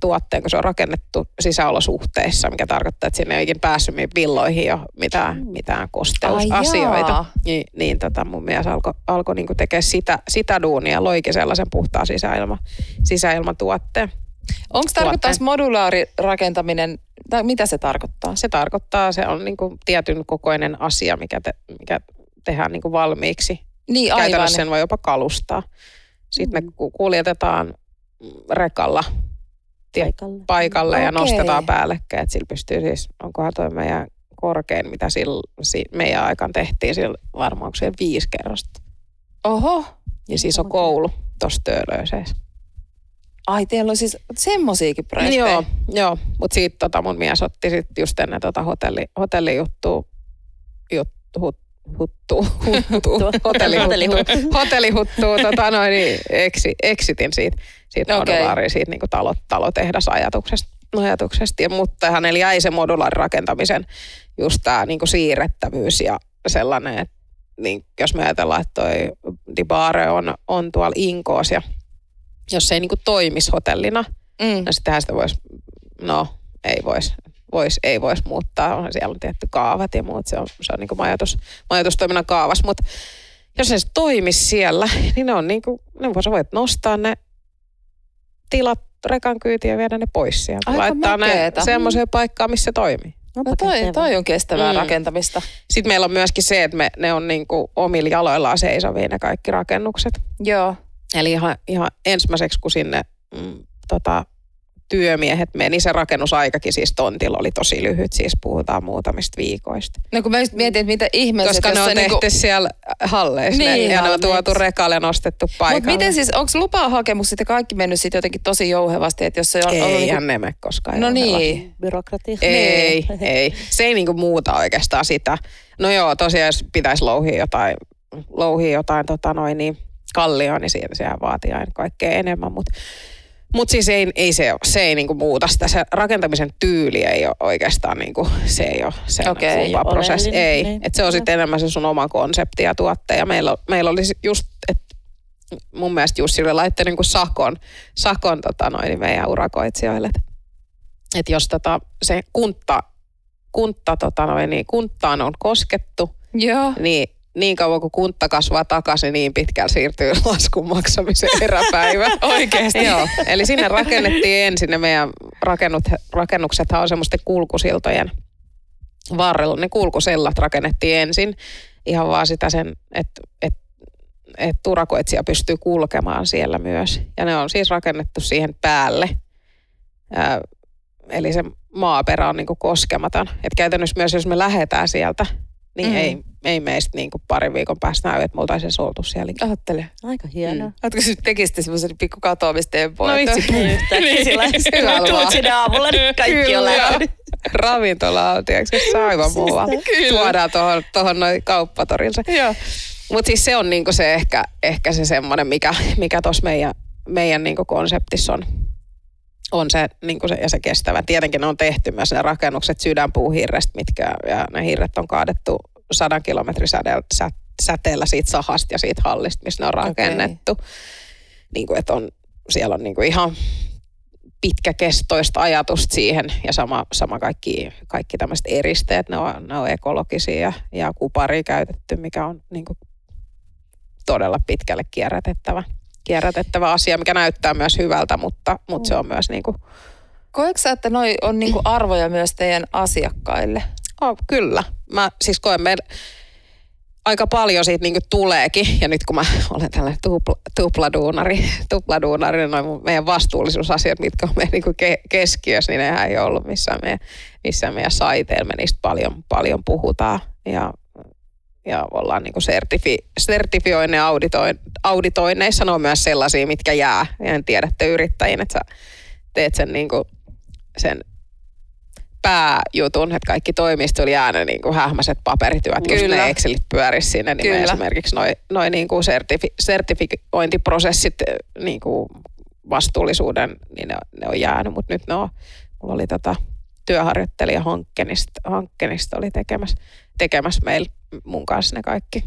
tuotteen, kun se on rakennettu sisäolosuhteissa, mikä tarkoittaa, että sinne ei ikinä päässyt villoihin jo mitään, mitään kosteusasioita. jaa. Niin, niin tota mun mies alkoi alko niinku tekemään sitä, sitä duunia, loikin sellaisen puhtaan sisäilma, sisäilmatuotteen. Onko tarkoittaa tuotteen. modulaarirakentaminen, tai mitä se tarkoittaa? Se tarkoittaa, se on niinku tietyn kokoinen asia, mikä, te, mikä tehdään niinku valmiiksi. Niin aivan. Käytännössä sen voi jopa kalustaa. Sitten me ku- kuljetetaan rekalla Paikalle. paikalle ja Okei. nostetaan päällekkäin. Että sillä pystyy siis, onkohan toi meidän korkein, mitä sillä, si, meidän aikaan tehtiin, sillä varmaan onko siellä viisi kerrosta. Oho. Ja siis on koulu tuossa Töölöiseessä. Ai, teillä on siis semmosiakin projekteja. Joo, joo. mutta siitä tota mun mies otti sit just ennen tota hotelli, hotellijuttua, jut, hut, huttu, huttu, Hotellihuttu. hotellihuttua, tota noin, niin eksi, exitin siitä, siitä Okei. modulaari, siitä niin talo, talotehdasajatuksesta. Ajatuksesta. Ja, mutta hänellä jäi se modulaarirakentamisen just tämä niin siirrettävyys ja sellainen, että niin, jos me ajatellaan, että toi Dibare on, on tuolla Inkoos ja jos se ei niin toimisi hotellina, Mm. No sittenhän sitä voisi, no ei voisi, vois, ei voisi muuttaa. On siellä on tietty kaavat ja muut, se on, se on niin majoitus, majoitustoiminnan kaavas. Mutta jos se toimisi siellä, niin ne on niin kuin, ne sä voit nostaa ne tilat rekan kyytiin ja viedä ne pois sieltä. Aika Laittaa ne makeeta. semmoiseen paikkaan, missä se toimii. No toi, toi on kestävää Mm. rakentamista. Sitten meillä on myöskin se, että me, ne on niin kuin omilla jaloillaan seisovia ne kaikki rakennukset. Joo. Eli ihan, ihan ensimmäiseksi, kun sinne mm, tota, työmiehet meni, se rakennusaikakin siis tontilla oli tosi lyhyt, siis puhutaan muutamista viikoista. No kun mä just mietin, että mitä ihmeessä, Koska ne on se tehty niinku... siellä halleissa Niin, ne, ja ne on tuotu rekalle ja nostettu paikalle. Mutta miten siis, onko lupahakemukset ja kaikki mennyt sitten jotenkin tosi jouhevasti, että jos se on ollut Eihän niinku... ne koskaan. No jouhevasti. niin. Byrokratia. Ei, Niin. ei. Se ei niinku muuta oikeastaan sitä. No joo, tosiaan jos pitäisi louhia jotain, louhia jotain tota noin, niin kallioon, niin siinä sehän vaatii aina kaikkea enemmän. Mutta mut siis ei, ei se, se ei niinku muuta sitä. Se rakentamisen tyyli ei ole oikeastaan, niinku, se ei ole se Okei. okay, lupaprosessi. Oleellinen, Ei, niin. et se on sitten enemmän se sun oma konsepti ja tuotte. Ja meillä, meillä oli just, että mun mielestä Jussi laittoi niinku sakon, sakon tota noin, niin meidän urakoitsijoille. että jos tota, se kunta, kunta tota noin, niin kunttaan on koskettu, Joo. niin niin kauan kuin kunta kasvaa takaisin, niin pitkään siirtyy laskun maksamisen eräpäivä. Oikeesti? Joo, eli sinne rakennettiin ensin ne meidän rakennut, rakennuksethan on semmoisten kulkusiltojen varrella. Ne kulkusellat rakennettiin ensin ihan vaan sitä sen, että et, et turakoitsija pystyy kulkemaan siellä myös. Ja ne on siis rakennettu siihen päälle. Ää, eli se maaperä on niinku koskematon. Et käytännössä myös jos me lähdetään sieltä, niin Mm. ei, ei meistä niinku parin viikon päästä näy, että me oltaisiin oltu siellä. Ajattele. Aika hienoa. Mm. Oletko sä tekisitte semmoisen pikku katoamistempo? No että- vitsi. Niin yhtäkkiä sillä tuut sinne aamulla, niin kaikki on lähtenyt. Ravintola on, tiedätkö, aivan muualla. Kyllä. Tuodaan tuohon, tuohon noin kauppatorilta. Joo. Mutta siis se on niinku se ehkä, ehkä se semmoinen, mikä, mikä tuossa meidän, meidän niinku konseptissa on. On se, niinku se, ja se kestävä. Tietenkin ne on tehty myös ne rakennukset sydänpuuhirrestä, mitkä, ja ne hirret on kaadettu sadan kilometrin säteellä, sä, säteellä siitä sahasta ja siitä hallista, missä ne on rakennettu. Okay. Niinku, että on, siellä on niinku ihan pitkäkestoista ajatusta siihen ja sama, sama kaikki, kaikki tämmöiset eristeet, ne on, ne on ekologisia ja, ja kupari käytetty, mikä on niin kuin todella pitkälle kierrätettävä, kierrätettävä asia, mikä näyttää myös hyvältä, mutta, mutta se on myös niin kuin, Koetko sä, että noi on niinku arvoja myös teidän asiakkaille? oh, kyllä. Mä siis koen meillä aika paljon siitä niin tuleekin, ja nyt kun mä olen tällainen tupla, tupladuunari, tupladuunari, niin noin meidän vastuullisuusasiat, mitkä on meidän niin ke, keskiössä, niin nehän ei ollut missään meidän, missään meidän saiteilla, me niistä paljon, paljon puhutaan, ja, ja ollaan niin sertifi, sertifioinne auditoin, auditoinneissa, ne on myös sellaisia, mitkä jää, ja en tiedä, että yrittäjien, että sä teet sen, niin kuin, sen pääjutun, että kaikki toimistolla jää ne niin kuin hähmäiset paperityöt, Kyllä. ne Excelit pyörisi sinne, niin me Kyllä. esimerkiksi noin noi niin kuin sertifi, sertifiointiprosessit eh, niin kuin vastuullisuuden, niin ne, ne on jäänyt, mutta nyt ne on, mulla oli tota työharjoittelija Hankkenista, Hankkenista oli tekemässä, tekemässä meillä mun kanssa ne kaikki,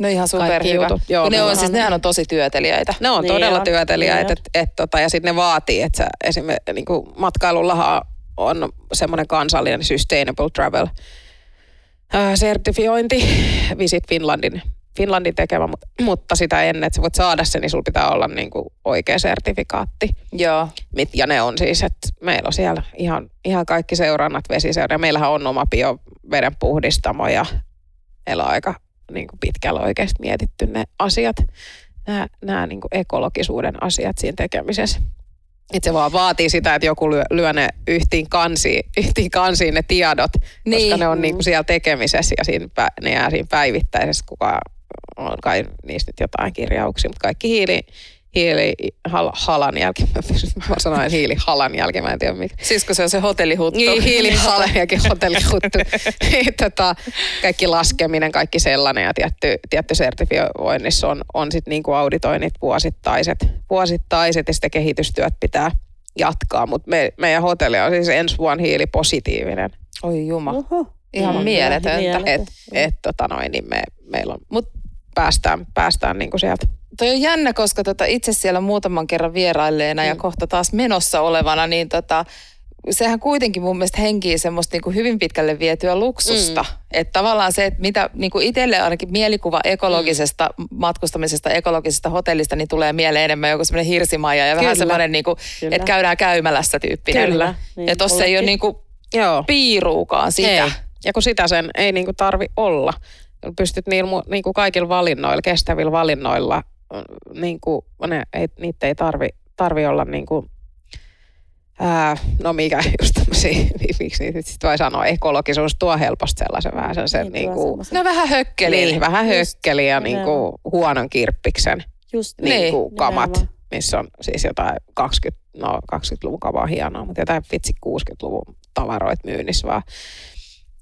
No ihan superhyvä. jutut, joo, ne meillä on, siis, nehän on tosi työteliäitä. Ne on Niin todella on, työteliäitä, niin että et, tota, ja sitten ne vaatii, että esimerkiksi niin matkailullahan on semmoinen kansallinen sustainable travel sertifiointi, Visit Finlandin, Finlandin tekemä, mutta, mutta sitä ennen, että sä voit saada sen, niin sulla pitää olla niin kuin oikea sertifikaatti. Joo. Mit- Ja ne on siis, että meillä on siellä ihan, ihan kaikki seurannat vesiseura. Meillähän on oma bioveden puhdistamo ja meillä on aika niin kuin pitkällä oikeasti mietitty ne asiat, nämä, nämä niin kuin ekologisuuden asiat siinä tekemisessä. Et se vaan vaatii sitä, että joku lyö, lyö ne yhtiin kansiin, yhtiin kansiin ne tiedot, niin. koska Niin. ne on niin kuin siellä tekemisessä ja siinä, ne jää siinä päivittäisessä, kuka on kai niistä nyt jotain kirjauksia, mutta kaikki hiili, hiili hal, halan jälki, mä sanoin hiilihalan jälki, mä en tiedä mikä. Siis kun se on se hotellihuttu. Niin, hiilihalenjakin hotellihuttu. tota, kaikki laskeminen, kaikki sellainen ja tietty, tietty sertifioinnissa on, on sitten niinku auditoinnit vuosittaiset, vuosittaiset ja sitten kehitystyöt pitää jatkaa, mutta me, meidän hotelli on siis ensi vuonna hiilipositiivinen. Oi juma. Oho. Ihan Mm. mieletöntä. Mieletöntä. Et, et, tota noin, niin me, meillä on, Mut päästään, päästään niinku sieltä. Toi on jännä, koska tota itse siellä muutaman kerran vierailleena ja kohta taas menossa olevana, niin tota, sehän kuitenkin mun mielestä henkii semmoista niin kuin hyvin pitkälle vietyä luksusta. Mm. Että tavallaan se, että mitä niin kuin itselle ainakin mielikuva ekologisesta mm. matkustamisesta, ekologisesta hotellista, niin tulee mieleen enemmän joku semmoinen hirsimaja ja vähän Kyllä. semmoinen, niin kuin, Kyllä. että käydään käymälässä tyyppinen. Kyllä. Niin, ja tossa ei ole niin kuin Joo. piiruukaan sitä. Ei. Ja kun sitä sen ei niinku tarvi olla. Pystyt niillä mu- niinku kaikilla valinnoilla, kestävillä valinnoilla, mm, niinku, ne, ei, niitä ei tarvi, tarvi olla niinku, ää, no mikä just tämmöisiä, miksi niitä nyt sit voi sanoa, ekologisuus tuo helposti sellaisen vähän sen, sen Niin, niinku, semmoisen- No vähän hökkeliin. niin, vähän hökkeli ja nimenomaan. niinku huonon kirppiksen Just Niin, niinku kamat, nimenomaan. missä on siis jotain 20, no 20-luvun kamaa hienoa, mutta jotain vitsi 60-luvun tavaroit myynnissä vaan.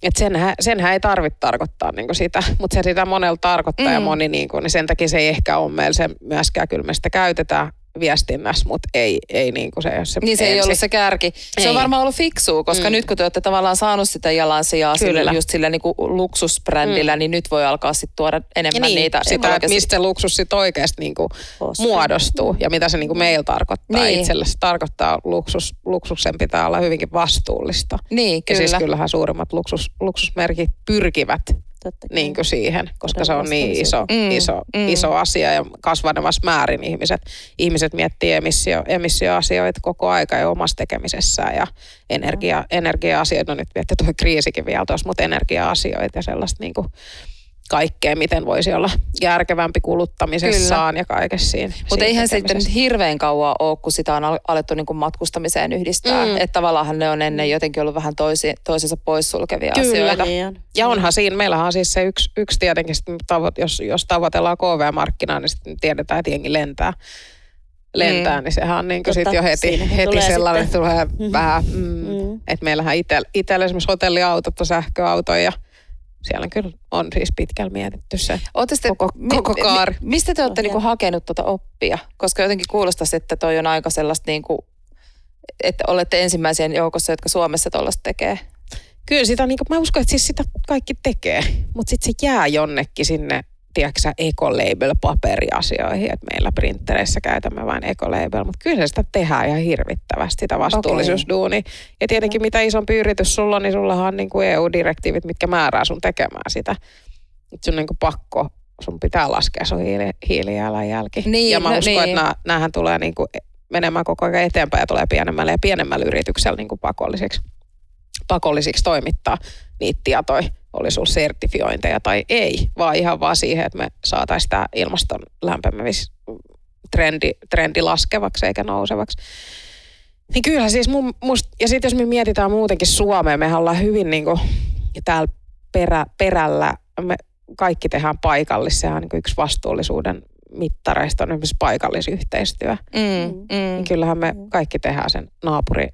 Et senhän, senhän ei tarvitse tarkoittaa niinku sitä, mutta se sitä monella tarkoittaa mm. ja moni, niinku, niin sen takia se ei ehkä ole meillä se myöskään, kyllä me sitä käytetään viestinnässä, mutta ei, ei niinku se, se Niin se ei ensi- ollut se kärki. Se Ei. on varmaan ollut fiksua, koska Mm. nyt kun te olette tavallaan saanut sitä jalansijaa sillä, just sillä niinku luksusbrändillä, Mm. niin nyt voi alkaa sitten tuoda enemmän niin, niitä sitä, että mistä se luksus sitten oikeasti niinku Koostuu. muodostuu ja mitä se niinku meillä tarkoittaa Niin. niin. itselle. Se tarkoittaa, luksus, luksuksen pitää olla hyvinkin vastuullista. Niin, Ja kyllä. siis kyllähän suurimmat luksus, luksusmerkit pyrkivät Totta niin kuin siihen, koska se on niin iso. Mm, iso, mm. iso asia ja kasvanevassa määrin ihmiset, ihmiset miettii emissio, emissioasioita koko aika ja omassa tekemisessään ja energia, energia-asioita, no nyt miettii tuo kriisikin vielä tuossa, mutta energia-asioita ja sellaista niin kuin kaikkea, miten voisi olla järkevämpi kuluttamisessaan ja kaikessa siinä. Mutta eihän se nyt hirveän kauan ole, kun sitä on al- alettu niinku matkustamiseen yhdistää. Mm. Mm. Että tavallaan ne on ennen jotenkin ollut vähän toisi, toisensa poissulkevia Kyllä. asioita. Niin on. Ja onhan siinä, meillähän on siis se yksi, yksi tietenkin, sit tavo, jos, jos tavoitellaan KV-markkinaa, niin sitten tiedetään, että jengi lentää. Lentää, Mm. niin sehän on niin Totta, sit jo heti, heti tulee sellainen, sitten- tulee Mhm. vähän, mm, Mm. että meillähän itsellä itsellä esimerkiksi hotelliautot on sähköautoja ja siellä kyllä on siis pitkällä mietitty se. Ootte sitten- Koko- koko kaari. Mi, mistä te olette Oh, niinku hakenut tuota oppia? Koska jotenkin kuulostaisi, että toi on aika sellaista niinku, että olette ensimmäisen joukossa, jotka Suomessa tuollaista tekee. Kyllä sitä, niin kuin, mä uskon, että siis sitä kaikki tekee, mutta sitten se jää jonnekin sinne, tiedätkö ecolabel-paperiasioihin, että meillä printtereissä käytämme vain ecolabel, mutta kyllä se sitä tehdään ihan hirvittävästi, sitä vastuullisuusduunia. Ja tietenkin mitä isompi yritys sulla on, niin sullahan on niin kuin EU-direktiivit, mitkä määrää sun tekemään sitä. Et sun niin kuin pakko, sun pitää laskea sun hiili, hiilijalanjälki. Niin, ja mä no uskon, niin. että nää, näähän tulee niin kuin menemään koko ajan eteenpäin ja tulee pienemmälle ja pienemmälle yrityksellä niin kuin pakollisiksi pakollisiksi toimittaa niitä tietoja, oli sulla sertifiointeja tai ei, vaan ihan vaan siihen, että me saataisiin tämä ilmaston lämpenemis trendi, trendi laskevaksi eikä nousevaksi. Niin kyllä siis mun, must, ja sitten jos me mietitään muutenkin Suomea, mehän ollaan hyvin niin kuin täällä perä, perällä, me kaikki tehdään paikallis, sehän on niin yksi vastuullisuuden mittareista on esimerkiksi paikallisyhteistyö. Mm, Mm. mm. Niin kyllähän me kaikki tehdään sen naapuri,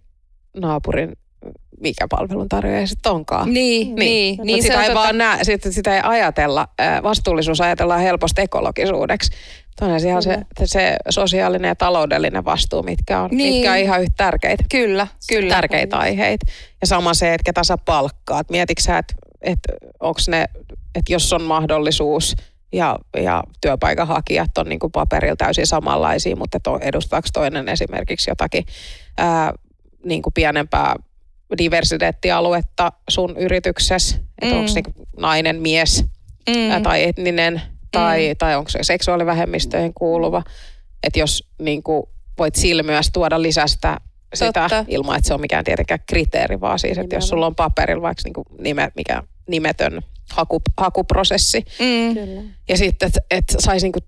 naapurin, mikä palvelun tarjoaja sitten onkaan. Niin, niin. Mutta niin sitä, ei totta. vaan näe, sitä, sitä ei ajatella, vastuullisuus ajatellaan helposti ekologisuudeksi. Toinen se ihan se, se sosiaalinen ja taloudellinen vastuu, mitkä on, Niin. mitkä on ihan yhtä tärkeitä, Kyllä, kyllä. tärkeitä aiheita. Ja sama se, että ketä sä palkkaat. Mietitkö sä, että, että onko ne, että jos on mahdollisuus ja, ja työpaikan hakijat on niin kuin paperilla täysin samanlaisia, mutta to, edustaako toinen esimerkiksi jotakin ää, niin kuin pienempää diversiteettialuetta sun yrityksessä, että Mm. onko niin nainen, mies Mm. tai etninen tai, Mm. tai onko se seksuaalivähemmistöihin kuuluva. Että jos niin kuin, voit silmyäs tuoda lisää sitä, sitä Totta. ilman, että se on mikään tietenkään kriteeri, vaan siis, että jos sulla on paperilla vaikka niin kuin nime, mikä nimetön haku, hakuprosessi, Mm. Kyllä. ja sitten, että et saisi niinku,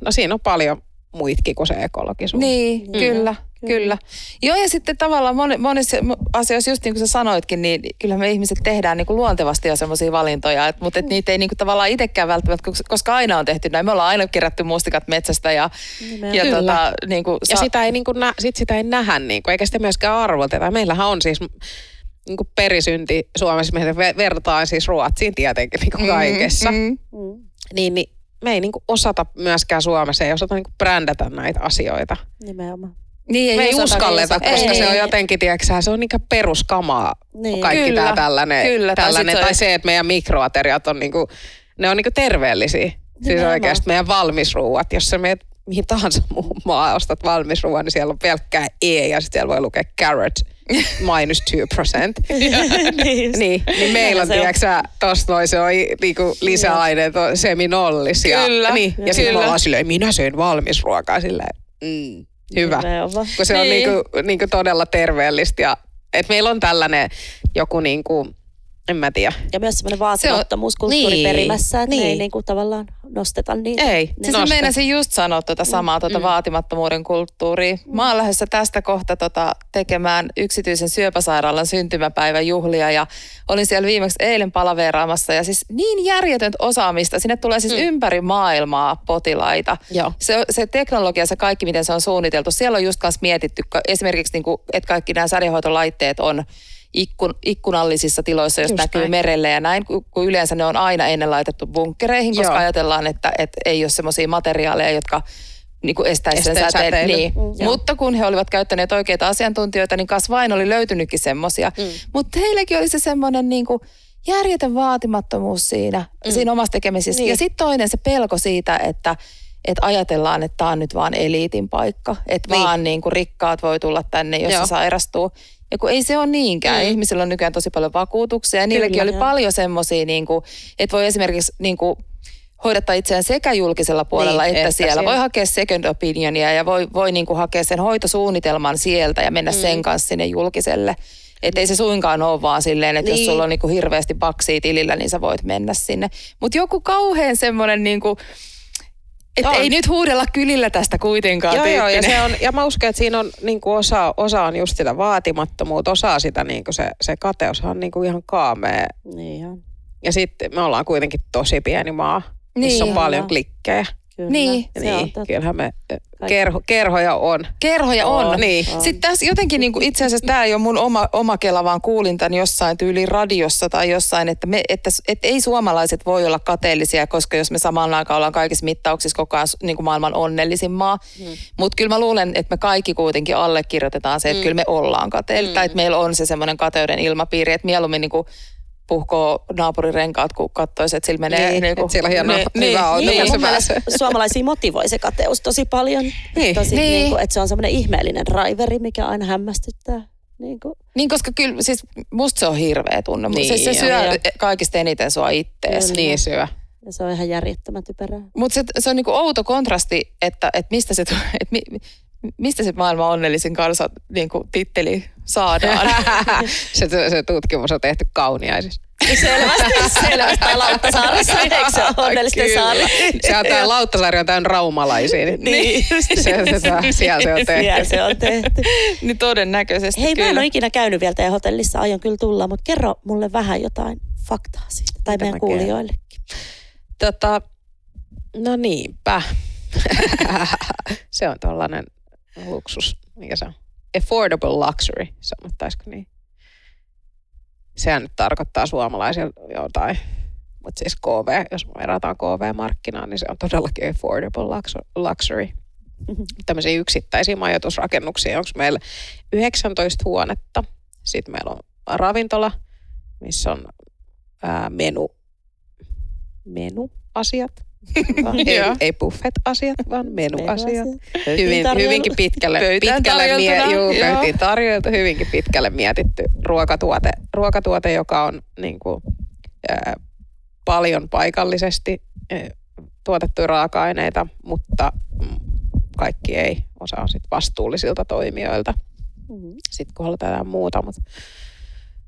no siinä on paljon muitkin kuin se ekologisuus. Niin, Niin. kyllä, Kyllä. Joo, ja sitten tavallaan moni, monissa asioissa, just niin kuin sä sanoitkin, niin kyllä me ihmiset tehdään niin kuin luontevasti jo semmoisia valintoja, et, mutta et niitä ei niin kuin tavallaan itsekään välttämättä, koska- aina on tehty näin. Me ollaan aina kerätty mustikat metsästä ja, Nimenomaan. ja Kyllä. tota, niin kuin, Ja sitä ei, niinku nä, sit sitä ei nähdä, niinku, eikä sitä myöskään arvoteta. Meillähän on siis niinku perisynti Suomessa, me ve- vertaan siis Ruotsiin tietenkin niinku kaikessa. Mm, mm. Mm. Niin, niin me ei niinku osata myöskään Suomessa, ei osata niinku brändätä näitä asioita. Nimenomaan. Niin, ei osata- uskalleta, ei, koska ei, se on ei. jotenkin, tiedätkö, se on niinku peruskamaa Niin. kaikki Kyllä, tämä tällainen. kyllä, tai tällainen tai on- se, että meidän mikroateriat on niinku, ne on niinku terveellisiä. Siis Nimenomaan. oikeasti meidän valmisruuat, jos sä meet mihin tahansa muuhun maa ostat valmisruuan, niin siellä on pelkkää E ja sitten siellä voi lukea carrot minus 2 percent. niin. niin, niin meillä on, tiedätkö sä, tosta noin se on niinku lisäaineet on seminollis. Ja, Kyllä, Niin, ja sitten kyllä. mä oon silleen, minä söin valmisruokaa silleen, mm, hyvä. Nimenomaan. Kun se on Niin. niinku, niinku todella terveellistä. Ja, et meillä on tällainen joku niinku, en mä tiedä. Ja myös semmoinen vaatimattomuus kulttuuri Niin, perimässä, että niin. ei niin. niinku tavallaan nosteta niitä. Ei, Siis mä nosta. meinasin just sanoa tuota samaa tuota vaatimattomuuden kulttuuria. Mä oon lähdössä tästä kohta tota tekemään yksityisen syöpäsairaalan syntymäpäivän juhlia ja olin siellä viimeksi eilen palaveeraamassa ja siis niin järjetöntä osaamista. Sinne tulee siis ympäri maailmaa potilaita. Joo. Se, se teknologia, se kaikki, miten se on suunniteltu, siellä on just kanssa mietitty, esimerkiksi niin kuin, että kaikki nämä sädehoitolaitteet on ikkun, ikkunallisissa tiloissa, jos Just näkyy näin. merelle ja näin, kun yleensä ne on aina ennen laitettu bunkkereihin, koska Joo. ajatellaan, että, että ei ole semmoisia materiaaleja, jotka niin kuin estäisi sen säteen. säteilyn. Niin. Mm, joo. Mutta kun he olivat käyttäneet oikeita asiantuntijoita, niin kas vain oli löytynytkin semmoisia. Mm. Mutta heilläkin oli se semmoinen niin kuin järjetön vaatimattomuus siinä, mm. siinä omassa tekemisessä. Niin. Ja sitten toinen se pelko siitä, että että ajatellaan, että tämä on nyt vaan eliitin paikka. Että Niin. vaan niin kuin rikkaat voi tulla tänne, jos Joo. se sairastuu. Ja kun ei se ole niinkään. Mm. Ihmisillä on nykyään tosi paljon vakuutuksia. Ja niilläkin Kyllä, oli joo. paljon semmoisia, niin kuin, että voi esimerkiksi niin kuin, hoidattaa itseään sekä julkisella puolella Niin, että, että siellä. siellä. Voi hakea second opinionia ja voi, voi niin kuin hakea sen hoitosuunnitelman sieltä ja mennä mm. sen kanssa sinne julkiselle. Että ei se suinkaan ole vaan silleen, että. Niin. jos sulla on niin kuin hirveästi baksia tilillä, niin sä voit mennä sinne. Mutta joku kauhean semmoinen, niin kuin, että On. ei nyt huudella kylillä tästä kuitenkaan Joo, joo, ja, se on, ja mä uskon, että siinä on niin kuin osa, osa on just sitä vaatimattomuutta, osa sitä niin kuin se, se kateushan on niin kuin ihan kaamea. Niin on. Ja sitten me ollaan kuitenkin tosi pieni maa, missä on Niin. paljon Kyllä. klikkejä. Kyllä. Niin. Se niin, on kyllähän me kerho, kerhoja on. Kerhoja on. On, niin. Sitten tässä jotenkin niin kuin, itse asiassa tämä ei ole mun oma, oma kela, vaan kuulin tämän jossain tyyliin radiossa tai jossain, että, me, että, että ei suomalaiset voi olla kateellisia, koska jos me samaan aikaan ollaan kaikissa mittauksissa koko ajan niin kuin maailman onnellisin maa. Mm. Mutta kyllä mä luulen, että me kaikki kuitenkin allekirjoitetaan se, että mm. kyllä me ollaan kateellisia, mm. tai että meillä on se semmoinen kateuden ilmapiiri, että mieluummin niin kuin puhkoo naapurirenkaat, kun katsoisi, että sillä menee... Niin, kuin- että siellä on hieno- niin, hyvä auto, niin, Niin, ja kun se pääsee. suomalaisia motivoi se kateus tosi paljon. Niin. Tosi, Niin. niin. kuin, että se on semmoinen ihmeellinen driveri, mikä aina hämmästyttää. Niin kuin. Niin, koska kyllä, siis musta se on hirveä tunne. Niin, Niin se, se on. syö Joo. kaikista eniten sua ittees. Kyllä. Niin syö. Ja se on ihan järjettömän typerää. Mutta se, se on niinku outo kontrasti, että, että mistä, se, että mi, mistä se maailman onnellisin kansa niinku, titteli saadaan. se, se, se tutkimus on tehty kauniaisissa. Selvästi, selvästi. Tai Lauttasaaressa, eikö se ole onnellisten Kyllä. saarella? Se on tämä Lauttasaari on täynnä raumalaisia. Niin, Niin. se, se, se, siellä se on tehty. Siellä se on tehty. niin todennäköisesti Hei, mä en kyllä. ole ikinä käynyt vielä teidän hotellissa, aion kyllä tulla, mutta kerro mulle vähän jotain faktaa siitä, tai Mitä meidän kuulijoillekin. Tota, no niinpä. se on tällainen luksus, mikä se on? Affordable luxury, sanottaisiko niin? Sehän nyt tarkoittaa suomalaisille jotain. Mutta siis KV, jos me verrataan KV-markkinaan, niin se on todellakin affordable luxu- luxury. Tämmöisiä yksittäisiä majoitusrakennuksia. Onko meillä 19 huonetta. Sitten meillä on ravintola, missä on ää, menu menuasiat. Ei, ei buffet-asiat, vaan menuasiat. Hyvin, hyvinkin pitkälle, Pöytään pitkälle, mie- juu, pöytiin tarjoiltu, hyvinkin pitkälle mietitty ruokatuote, ruokatuote joka on niin kuin, ää, paljon paikallisesti ää, tuotettuja raaka-aineita, mutta mm, kaikki ei. Osa on sit vastuullisilta toimijoilta. Mhm. Sitten kun halutaan jotain muuta, mutta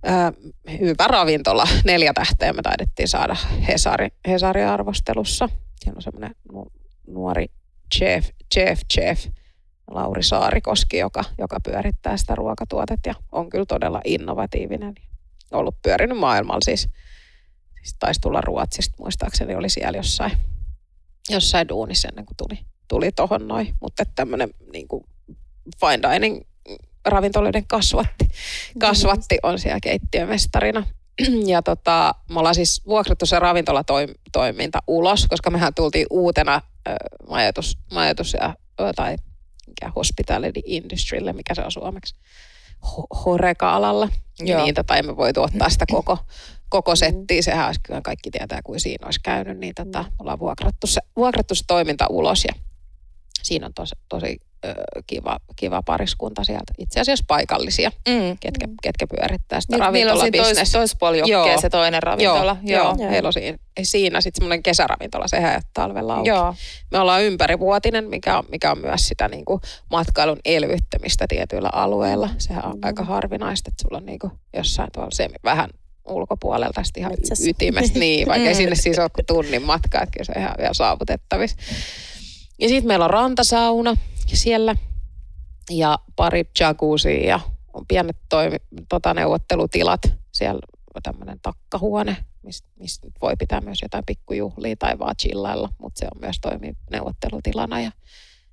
ää, hyvä ravintola, neljä tähteä me taidettiin saada Hesari, Hesari-arvostelussa. Siellä on semmoinen nu- nuori chef, chef, chef, Lauri Saarikoski, joka, joka pyörittää sitä ruokatuotet ja on kyllä todella innovatiivinen. Ollut pyörinyt maailmalla siis, siis taisi tulla Ruotsista, muistaakseni oli siellä jossain, jossain duunissa ennen kuin tuli, tuli tohon noin. Mutta tämmöinen niin fine dining ravintoloiden kasvatti, kasvatti on siellä keittiömestarina. Ja tota, me ollaan siis vuokrattu se ravintolatoiminta ulos, koska mehän tultiin uutena ö, majoitus, majoitus ja, ö, tai mikä hospitality industrylle, mikä se on suomeksi, Ho- horeka-alalla. Joo. niin tota, emme voi tuottaa sitä koko, koko settiä. Sehän olisi kyllä kaikki tietää, kuin siinä olisi käynyt. Niin tota, me ollaan vuokrattu se, vuokrattu se toiminta ulos ja siinä on tosi, tosi ö, kiva, kiva pariskunta sieltä. Itse asiassa paikallisia, Mm. ketkä, ketkä pyörittää sitä Niin, siinä tois, Joo. se toinen ravintola. Joo, joo. Joo. Heillä on siinä, siinä sitten semmoinen kesäravintola, sehän ei ole talvella auki. Joo. Me ollaan ympärivuotinen, mikä on, mikä on myös sitä niin kuin matkailun elvyttämistä tietyillä alueilla. Sehän on Mm. aika harvinaista, että sulla on niin kuin jossain tuolla se vähän ulkopuolelta sitten ihan Metsässä. y- ytimestä, niin, vaikka Mm. sinne siis ole kuin tunnin matka, että kyllä se on ihan vielä saavutettavissa. Ja sitten meillä on rantasauna siellä ja pari jacuzzia ja on pienet toimi, tota, neuvottelutilat. Siellä on tämmöinen takkahuone, mistä mist nyt voi pitää myös jotain pikkujuhlia tai vaan chillailla, mutta se on myös toimii neuvottelutilana. Ja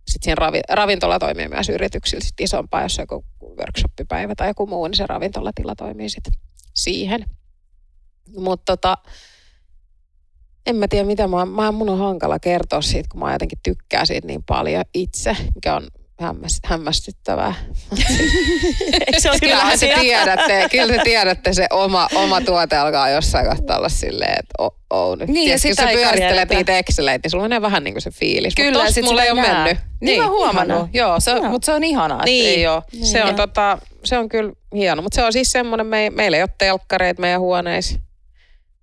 sitten siinä ravi, ravintola toimii myös yrityksillä sit isompaa, jos joku workshoppipäivä tai joku muu, niin se ravintolatila toimii sitten siihen. Mutta tota, en mä tiedä mitä mä, mä, mun on hankala kertoa siitä, kun mä jotenkin tykkään siitä niin paljon itse, mikä on hämmäs, hämmästyttävää. Se Kyllähän te asia? tiedätte, kyllä te tiedätte, se oma, oma tuote alkaa jossain kohtaa olla silleen, että oh, oh, nyt. Niin, ja Tiedätkö, sitä jos sä pyörittelet niitä Exceleitä, niin sulla menee vähän niin kuin se fiilis. Kyllä, Mutta ja mulla ei ole mennyt. Niin, mä huomannut. Ihanaa. Joo, se, Joo. mutta se on ihanaa, Niin. että ei ole. Niin. Se on, tota, se on kyllä hieno, mutta se on siis semmoinen, me, meillä ei ole telkkareita meidän huoneissa.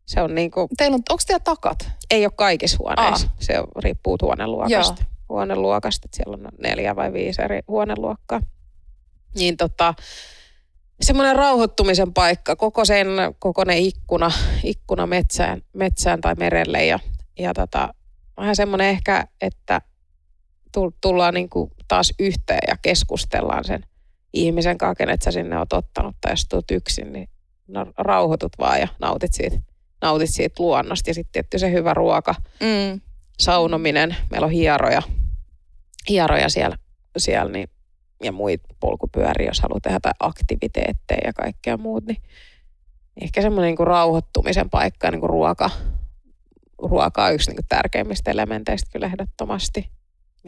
Se on niinku, Teillä on, onko teillä takat? ei ole kaikissa huoneissa. Se on, riippuu huoneluokasta. Joo. Huoneluokasta, että siellä on neljä vai viisi eri huoneluokkaa. Niin tota, semmoinen rauhoittumisen paikka, koko sen kokoinen ikkuna, ikkuna metsään, metsään tai merelle ja, ja tota, vähän semmoinen ehkä, että tull- tullaan niinku taas yhteen ja keskustellaan sen ihmisen kanssa, kenet sä sinne oot ottanut tai jos tuut yksin, niin no, rauhoitut vaan ja nautit siitä, nautit siitä luonnosta. Ja sitten tietty se hyvä ruoka, Mm. saunominen, meillä on hieroja, hieroja siellä, siellä niin, ja muita polkupyöriä, jos haluaa tehdä jotain aktiviteetteja ja kaikkea muut, niin ehkä semmoinen niin kuin rauhoittumisen paikka, niin kuin ruoka, ruoka on yksi niin kuin tärkeimmistä elementeistä kyllä ehdottomasti.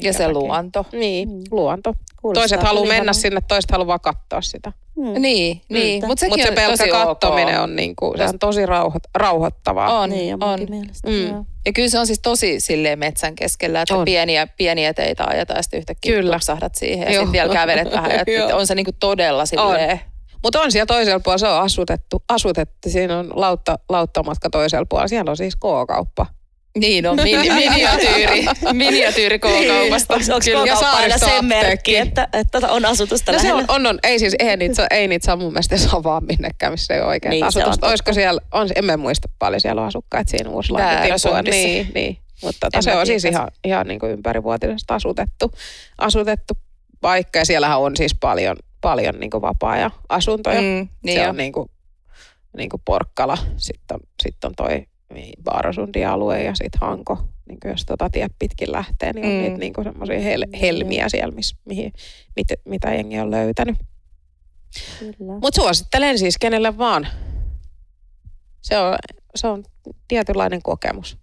Ja se luonto. Niin, Mm. luonto. Kuulostaa Toiset haluaa mennä ihanaa. sinne, toiset haluaa katsoa sitä. Mm. Niin, niin. Mm. mutta sekin Mutta se on pelkkä tosi kattominen ok. on, niin kuin, se on tosi rauhoit, rauhoittavaa. On, Niin, on, mielestä. Mm. Joo. Ja kyllä se on siis tosi silleen metsän keskellä, että On. pieniä, pieniä teitä ajetaan ja sitten yhtäkkiä Kyllä. tupsahdat siihen ja sitten vielä kävelet vähän. Että on se niinku todella silleen, Mutta on siellä toisella puolella, se on asutettu, asutettu. Siinä on lautta, lauttamatka toisella puolella. Siellä on siis K-kauppa. Niin on mini, miniatyyri, miniatyyri K-kaupasta. Onko, K-kauppa aina sen merkki, että, että on asutusta No se lähellä? on, on, on, ei siis, ei niitä, ei niitä saa mun mielestä saa vaan minnekään, missä ei ole oikein Niin, niin, se on asutusta. Olisiko siellä, on, en mä muista paljon siellä on asukkaita siinä Uuslahden Väärösundissa. Niin, niin. Mutta tota, se on siis ihan, ihan niin kuin ympärivuotisesti asutettu, asutettu paikka. Ja siellähän on siis paljon, paljon niin kuin vapaa-ajan asuntoja. Mm, Mm, niin se jo. on niin kuin, niin kuin Porkkala, sitten on, sit on toi niin, Baarosundin alue ja sitten Hanko. Niin jos tota tie pitkin lähtee, niin on Mm. mm. niitä niin semmoisia hel, helmiä siellä, miss, mihin, mit, mitä jengi on löytänyt. Mutta suosittelen siis kenelle vaan. Se on, se on tietynlainen kokemus.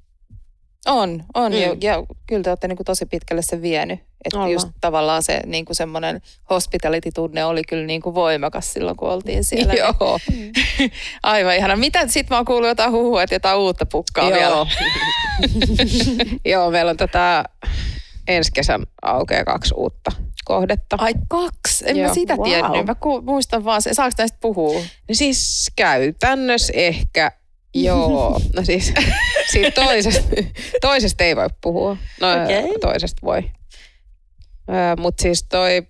On, on. Mm. Ja, ja kyllä te olette niin kuin tosi pitkälle sen vienyt. Että Ollaan. just tavallaan se niin kuin semmoinen hospitality-tunne oli kyllä niin kuin voimakas silloin, kun oltiin siellä. Joo. Aivan ihana. Mitä sit mä oon kuullut jotain huhua, että jotain uutta pukkaa vielä. Joo. Joo, meillä on tätä ensi kesän aukeaa kaksi uutta kohdetta. Ai kaksi, en Joo. mä sitä Wow. tiennyt. Mä ku, muistan vaan, se, saako näistä puhua? Siis käytännössä ehkä, joo. No siis, siitä toisesta, toisesta ei voi puhua. No Okei. toisesta voi. Mutta siis toi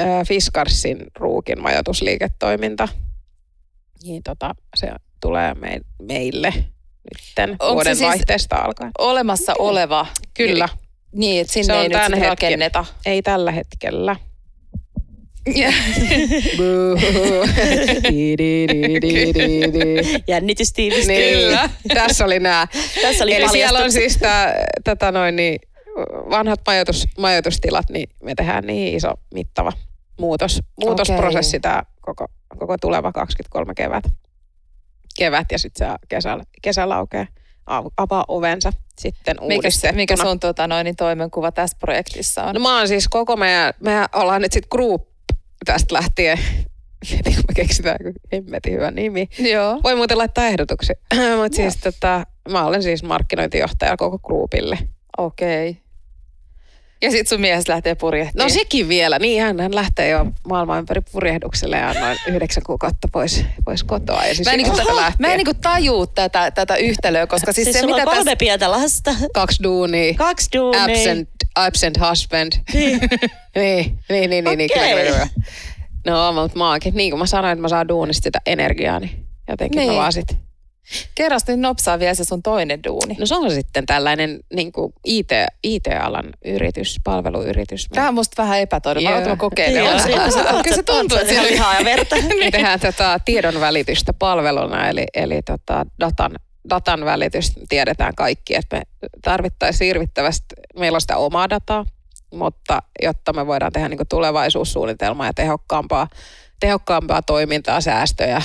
ö, Fiskarsin ruukin majoitusliiketoiminta, niin tota, se tulee me, meille nytten Onko se vuoden siis- vaihteesta alkaen. Olemassa oleva. Kyllä, Niin, että Se sinne on ei nyt tämän rakenneta. ei tällä hetkellä. Di, di, di, di, di, di. Jännitys tiivistyy. Niin, Kyllä. tässä oli nämä. Tässä oli Eli siellä on siis tää, tätä noin, niin, vanhat majoitus, majoitustilat, niin me tehdään niin iso mittava muutos, muutosprosessi Okei. tämä koko, koko tuleva 23 kevät. Kevät ja sitten se kesällä, kesällä aukeaa av- avaa ovensa sitten Mikä, uudistettuna. mikä sun tota, noin, niin toimenkuva tässä projektissa on? No mä oon siis koko meidän, mehän ollaan nyt sitten group tästä lähtien. Mietin, kun me keksitään joku hemmetin hyvä nimi. Joo. Voi muuten laittaa ehdotuksia. Mutta siis tota, mä olen siis markkinointijohtaja koko groupille. Okei. Okay. Ja sit sun mies lähtee purjehtimaan. No sekin vielä. Niin hän, hän lähtee jo maailman ympäri purjehdukselle ja noin yhdeksän kuukautta pois, pois kotoa. Ja siis Mä en, niinku, mä en niinku tajuu tätä, tätä yhtälöä, koska siis, Siis, se mitä on kolme tässä... pientä lasta, Kaksi duunia. kaksi duunia. Absent, absent husband. Niin. niin, niin, niin, niin, niin kyllä, Okei. kyllä. No, mutta mä oonkin, niin kuin mä sanoin, että mä saan duunista sitä energiaa, niin jotenkin niin. Niin. mä vaan sit. Nyt nopsaa vielä se sun toinen duuni. No se on sitten tällainen niin kuin IT, IT-alan yritys, palveluyritys. Tämä on musta vähän epätodella. Se- sä- Kyllä se tuntuu, että siellä lihaa ja verta. Me tehdään tätä tiedon välitystä palveluna, eli, eli tota datan, datan välitystä. Tiedetään kaikki, että me tarvittaisiin hirvittävästi, meillä on sitä omaa dataa, mutta jotta me voidaan tehdä niin tulevaisuussuunnitelmaa ja tehokkaampaa, tehokkaampaa toimintaa, säästöjä,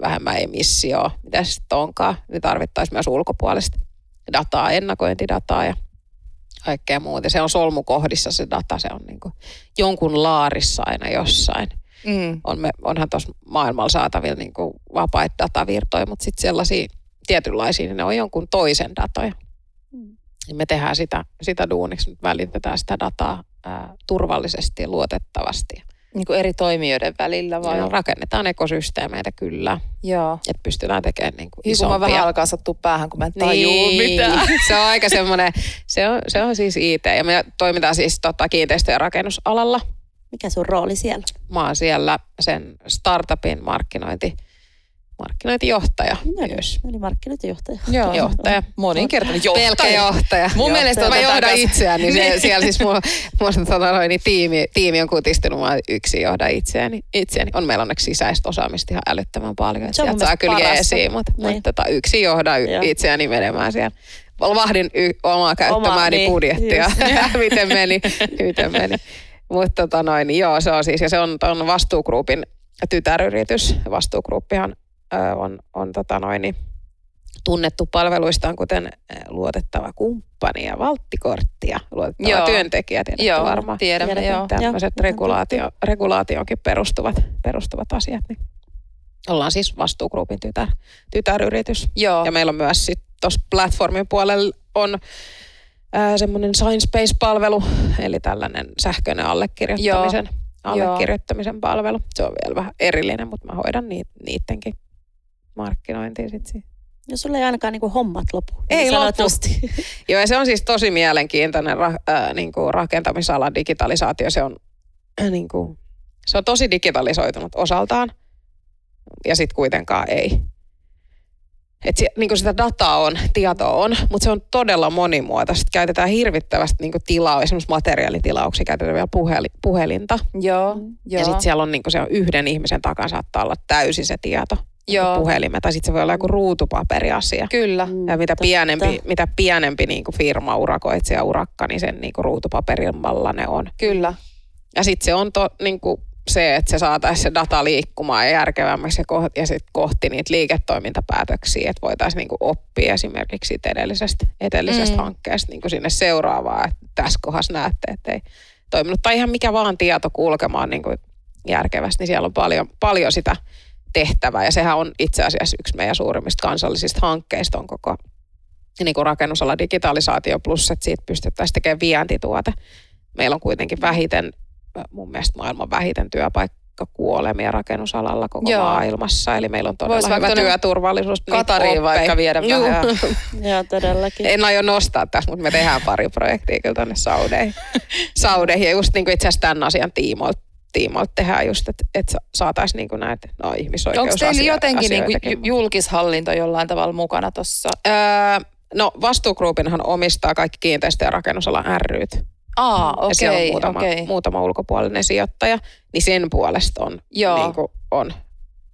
vähemmän emissioa, mitä se sitten onkaan, niin tarvittaisiin myös ulkopuolista dataa, ennakointidataa ja kaikkea muuta. Se on solmukohdissa se data, se on niin kuin jonkun laarissa aina jossain Mm. on me, onhan tuossa maailmalla saatavilla niin kuin vapaita datavirtoja, mutta sitten sellaisia tietynlaisia, niin ne on jonkun toisen datoja. Mm. Me tehdään sitä, sitä duuniksi, nyt välitetään sitä dataa ää, turvallisesti ja luotettavasti. Niin kuin eri toimijoiden välillä vai? Ja rakennetaan ekosysteemeitä kyllä, Joo. että pystytään tekemään niin kuin Hyvä, kun mä isompia. vähän alkaa sattua päähän, kun mä en tajuu niin, mitään. se on aika semmoinen, se on, se on siis IT ja me toimitaan siis tota, kiinteistö- ja rakennusalalla. Mikä sun rooli siellä? Mä oon siellä sen startupin markkinointi, markkinointijohtaja myös. Eli markkinointijohtaja. Joo. Johtaja. Moninkertainen Pelkkä johtaja. johtaja. Mun mielestä mä johdan itseäni, niin se, Niin. siellä siis mulla, mulla tota noin, niin tiimi, tiimi on kutistunut, mä yksin johdan itseäni. itseäni. On meillä onneksi sisäistä osaamista ihan älyttömän paljon, Se on sieltä mun saa mielestä kyllä parasta. jeesiä, mutta, Niin. mutta tota, yksin johdan y- Joo. itseäni menemään siellä. Vahdin y- omaa käyttämääni niin, budjettia, miten meni, miten meni. Mutta tota noin, joo, se on siis, ja se on ton vastuugrupin tytäryritys. Vastuugruppihan ö, on, on tota noin, niin tunnettu palveluistaan, kuten luotettava kumppani ja valttikortti ja luotettava Joo. työntekijä, tiedätte Joo, varmaan. tiedämme, Tiedetään. joo. Tämmöiset Joo, regulaatio, regulaatioonkin perustuvat, perustuvat asiat. Niin ollaan siis vastuugrupin tytär, tytäryritys. Joo. Ja meillä on myös sitten tuossa platformin puolella on semmoinen Science-Based-palvelu, eli tällainen sähköinen allekirjoittamisen, allekirjoittamisen palvelu. Se on vielä vähän erillinen, mutta mä hoidan niit, markkinointia sitten. Ja sulla ei ainakaan niinku hommat lopu. Ei niin lopu. Joo, ja se on siis tosi mielenkiintoinen ra, äh, niin kuin rakentamisalan digitalisaatio. Se on, äh, niin kuin, se on tosi digitalisoitunut osaltaan, ja sitten kuitenkaan ei. Et se, niin kuin sitä dataa on, tietoa on, mutta se on todella monimuotoista. Käytetään hirvittävästi niin kuin tilaa, esimerkiksi materiaalitilauksia, käytetään vielä puheli, puhelinta. Joo. Ja sitten siellä on, niin kuin se on yhden ihmisen takana saattaa olla täysin se tieto. Joo. Puhelimen, tai sitten se voi olla joku ruutupaperiasia. Kyllä. Mm, Ja mitä totta. pienempi, mitä pienempi niin kuin firma, urakoitsija, urakka, niin sen niin kuin ruutupaperimmalla ne on. Kyllä. Ja sitten se on to, niin kuin, se, että se saataisiin se data liikkumaan ja järkevämmäksi ja, kohti, ja sit kohti niitä liiketoimintapäätöksiä, että voitaisiin niinku oppia esimerkiksi siitä edellisestä, edellisestä mm. hankkeesta niinku sinne seuraavaan, että tässä kohdassa näette, että ei toiminut. Tai ihan mikä vaan tieto kulkemaan niinku järkevästi, niin siellä on paljon, paljon sitä tehtävää. Ja sehän on itse asiassa yksi meidän suurimmista kansallisista hankkeista on koko niin kuin rakennusala digitalisaatio plus, että siitä pystyttäisiin tekemään vientituote. Meillä on kuitenkin vähiten, mun mielestä maailman vähiten työpaikkakuolemia rakennusalalla koko Joo. maailmassa. Eli meillä on todella Vois hyvä työturvallisuus. Katariin vaikka viedä vähän. Joo, todellakin. En aio nostaa tässä, mutta me tehdään pari projektia kyllä tuonne Saudeihin. Saudeihin ja just niin kuin itse asiassa tämän asian tiimoilta tiimoilta tehdään just, että, että saataisiin niin näitä no, ihmisoikeusasioita. Onko teillä jotenkin niin kuin julkishallinto jollain tavalla mukana tuossa? Öö, no vastuugruupinhan omistaa kaikki kiinteistö- ja rakennusalan ryt. Aa, okei, okay, ja siellä on muutama, okay. muutama ulkopuolinen sijoittaja, niin sen puolesta on. Joo. Niin kuin on,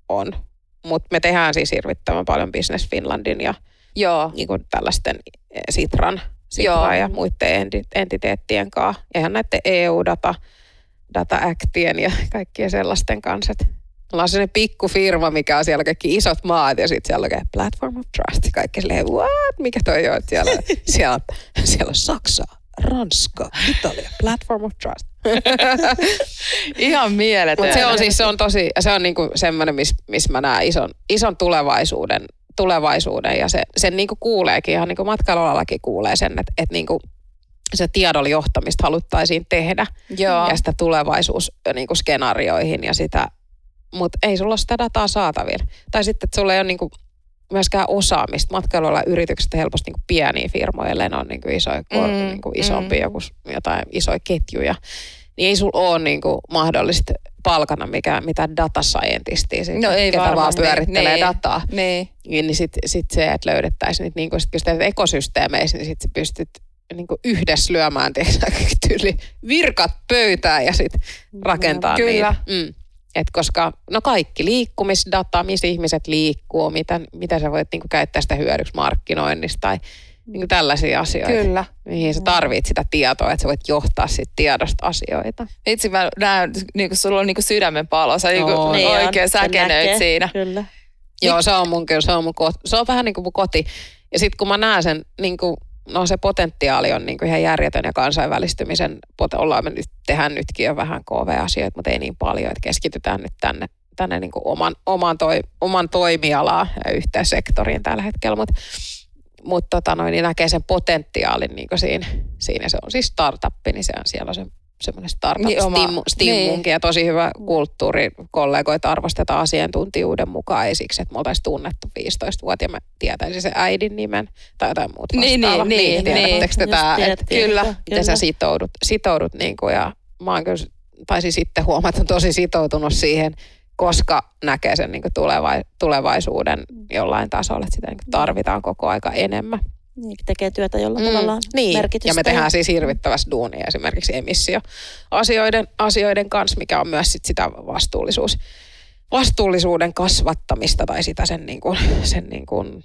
on. Mutta me tehdään siis hirvittävän paljon Business Finlandin ja Joo. Niin kuin tällaisten eh, Sitran, Sitran ja muiden entiteettien kanssa. Eihän näiden EU-data Data Actien ja kaikkien sellaisten kanssa. Mulla on sellainen pikku firma, mikä on siellä kaikki isot maat ja sitten siellä on Platform of Trust. Kaikki silleen, what? Mikä toi on? Siellä, siellä, siellä on Saksa, Ranska, Italia, Platform of Trust. Ihan mieletön. Mutta se on siis se on tosi, se on niinku semmoinen, missä miss mä näen ison, ison tulevaisuuden, tulevaisuuden ja se, sen niinku kuuleekin, ihan niinku matkailualallakin kuulee sen, että et niinku se tiedon johtamista haluttaisiin tehdä Joo. ja sitä tulevaisuusskenaarioihin ja sitä, mutta ei sulla ole sitä dataa saatavilla. Tai sitten, että sulla ei ole niinku myöskään osaamista. Matkailuilla yritykset helposti niinku pieniä firmoja, ne on niinku isoja, mm, niinku isompi mm. joku, jotain isoja ketjuja. Niin ei sulla ole niinku mahdollista palkana mikä, mitä data scientistia, no ei ketä varmasti. vaan pyörittelee niin. dataa. Niin. Niin sitten sit se, että löydettäisiin niitä, niin kun sit, kun ekosysteemeissä, niin sitten pystyt niin kuin yhdessä lyömään tyyli virkat pöytään ja sitten rakentaa Kyllä. niitä. Mm. Et koska no kaikki liikkumisdata, missä ihmiset liikkuu, miten, miten sä voit niinku käyttää sitä hyödyksi markkinoinnista tai niinku tällaisia asioita. Kyllä. Mihin sä tarvit sitä tietoa, että sä voit johtaa sit tiedosta asioita. Itse mä näen, niin kuin sulla on niin kuin sydämen palo, sä niin kuin Niin on, oikein se säkenöit näkee, siinä. Kyllä. Joo, se on mun kyllä, se on mun koti. Se on vähän niin kuin mun koti. Ja sitten kun mä näen sen niin kuin no se potentiaali on niin kuin ihan järjetön ja kansainvälistymisen, ollaan me nyt, tehdään nytkin jo vähän KV-asioita, mutta ei niin paljon, että keskitytään nyt tänne, tänne niin kuin oman, oman, toi, oman toimialaan ja yhteen sektoriin tällä hetkellä, mutta mut tota niin näkee sen potentiaalin niin siinä, siinä, se on. Siis startup, niin se on siellä on se semmoinen startup Niin, niin. ja tosi hyvä kulttuuri. Kollegoita arvostetaan asiantuntijuuden mukaan, ei siksi, että me oltaisiin tunnettu 15 vuotta ja mä tietäisin sen äidin nimen tai jotain muuta Niin, vastaavaa. niin, niin, tiedättekö te Just tää, tiedät, että tiedät, kyllä, kyllä. miten sä sitoudut, sitoudut niin kuin, ja mä oon kyllä, taisin sitten huomata, että tosi sitoutunut siihen, koska näkee sen niin kuin tuleva, tulevaisuuden jollain tasolla, että sitä niin kuin tarvitaan koko aika enemmän. Niin, tekee työtä, jolla Mm, tavallaan niin. merkitystä. Ja me tehdään siis hirvittävästi duunia esimerkiksi emissioasioiden asioiden kanssa, mikä on myös sit sitä vastuullisuus, vastuullisuuden kasvattamista tai sitä sen, niin kuin, sen niin kuin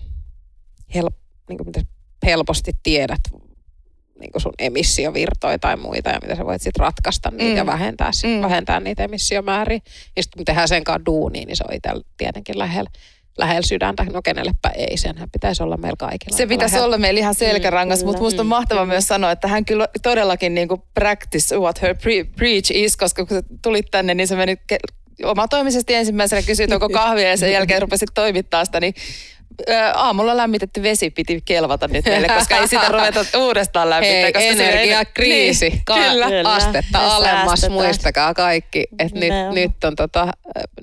hel, niin kuin mitä helposti tiedät niin kuin sun emissiovirtoja tai muita ja miten sä voit sitten ratkaista niitä Mm. ja vähentää, sit, Mm. vähentää niitä emissiomääriä. Ja sitten kun tehdään sen kanssa duunia, niin se on itsellä tietenkin lähellä lähellä sydäntä. No kenellepä ei, senhän pitäisi olla meillä kaikilla. Se pitäisi lähellä. olla meillä ihan selkärangas, Mm, mutta musta on Mm, mahtava kyllä. myös sanoa, että hän kyllä todellakin niin kuin practice what her pre- preach is, koska kun sä tulit tänne, niin se meni ke- omatoimisesti ensimmäisenä kysyit, onko kahvia ja sen jälkeen rupesit toimittaa sitä, niin aamulla lämmitetty vesi piti kelvata nyt meille, koska ei sitä ruveta uudestaan lämmittää. Hei, koska se- energiakriisi, Niin, Ka- kyllä. Kyllä. astetta Me alemmas, säästetään. muistakaa kaikki, että nyt, nyt, on tota,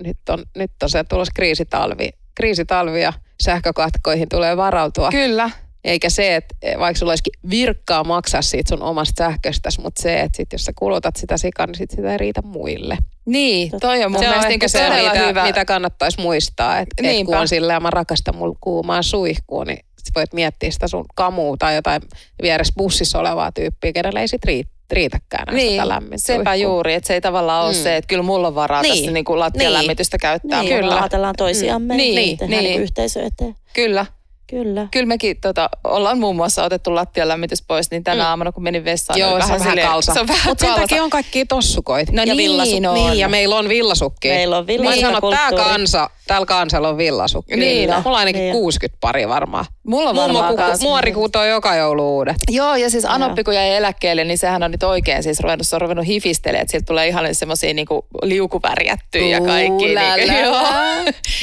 nyt, on, nyt on se tulos kriisitalvi, kriisitalvi ja sähkökatkoihin tulee varautua. Kyllä. Eikä se, että vaikka sulla olisikin virkkaa maksaa siitä sun omasta sähköstäsi, mutta se, että sit jos sä kulutat sitä sikaa, niin sit sitä ei riitä muille. Niin, toi on mun Se on mielestä ehkä niin se, mitä, hyvä. mitä kannattaisi muistaa. Että et kun on silleen, mä rakastan mulla kuumaa suihkua, niin sit voit miettiä sitä sun kamua tai jotain vieressä bussissa olevaa tyyppiä, kenellä ei sit riitä, riitäkään enää Niin, sitä lämmintä sepä suihkua. juuri, että se ei tavallaan ole Mm. se, että kyllä mulla on varaa Niin. tässä niin kuin lattian Niin. lämmitystä käyttää. Niin, mutta- kyllä. ajatellaan toisiamme Niin, niin, tehdään niin. niin. yhteisö eteen. Kyllä. Kyllä. Kyllä mekin tota, ollaan muun muassa otettu lattian lämmitys pois, niin tänä Mm. aamuna kun menin vessaan, Joo, oli se on vähän kalsa. Se on vähän Mutta sen takia on kaikkia tossukoita. No Ja niin villasukki. on. Niin, ja meillä on villasukki. Meillä on Mä sanon, tää villasukkikulttuuri. kansa, täällä kansalla on villasukki. Niin on. Mulla on ainakin Niin on. 60 pari varmaan. Mulla on Mummo varmaan kuku, kans. muori kutoo joka joulu uudet. Joo, ja siis Anoppi kun jäi eläkkeelle, niin sehän on nyt oikein siis ruvennut, se on ruvennut hifistelemään, että siltä tulee ihan semmoisia niinku liukuvärjättyjä ja kaikki. Niinku, joo.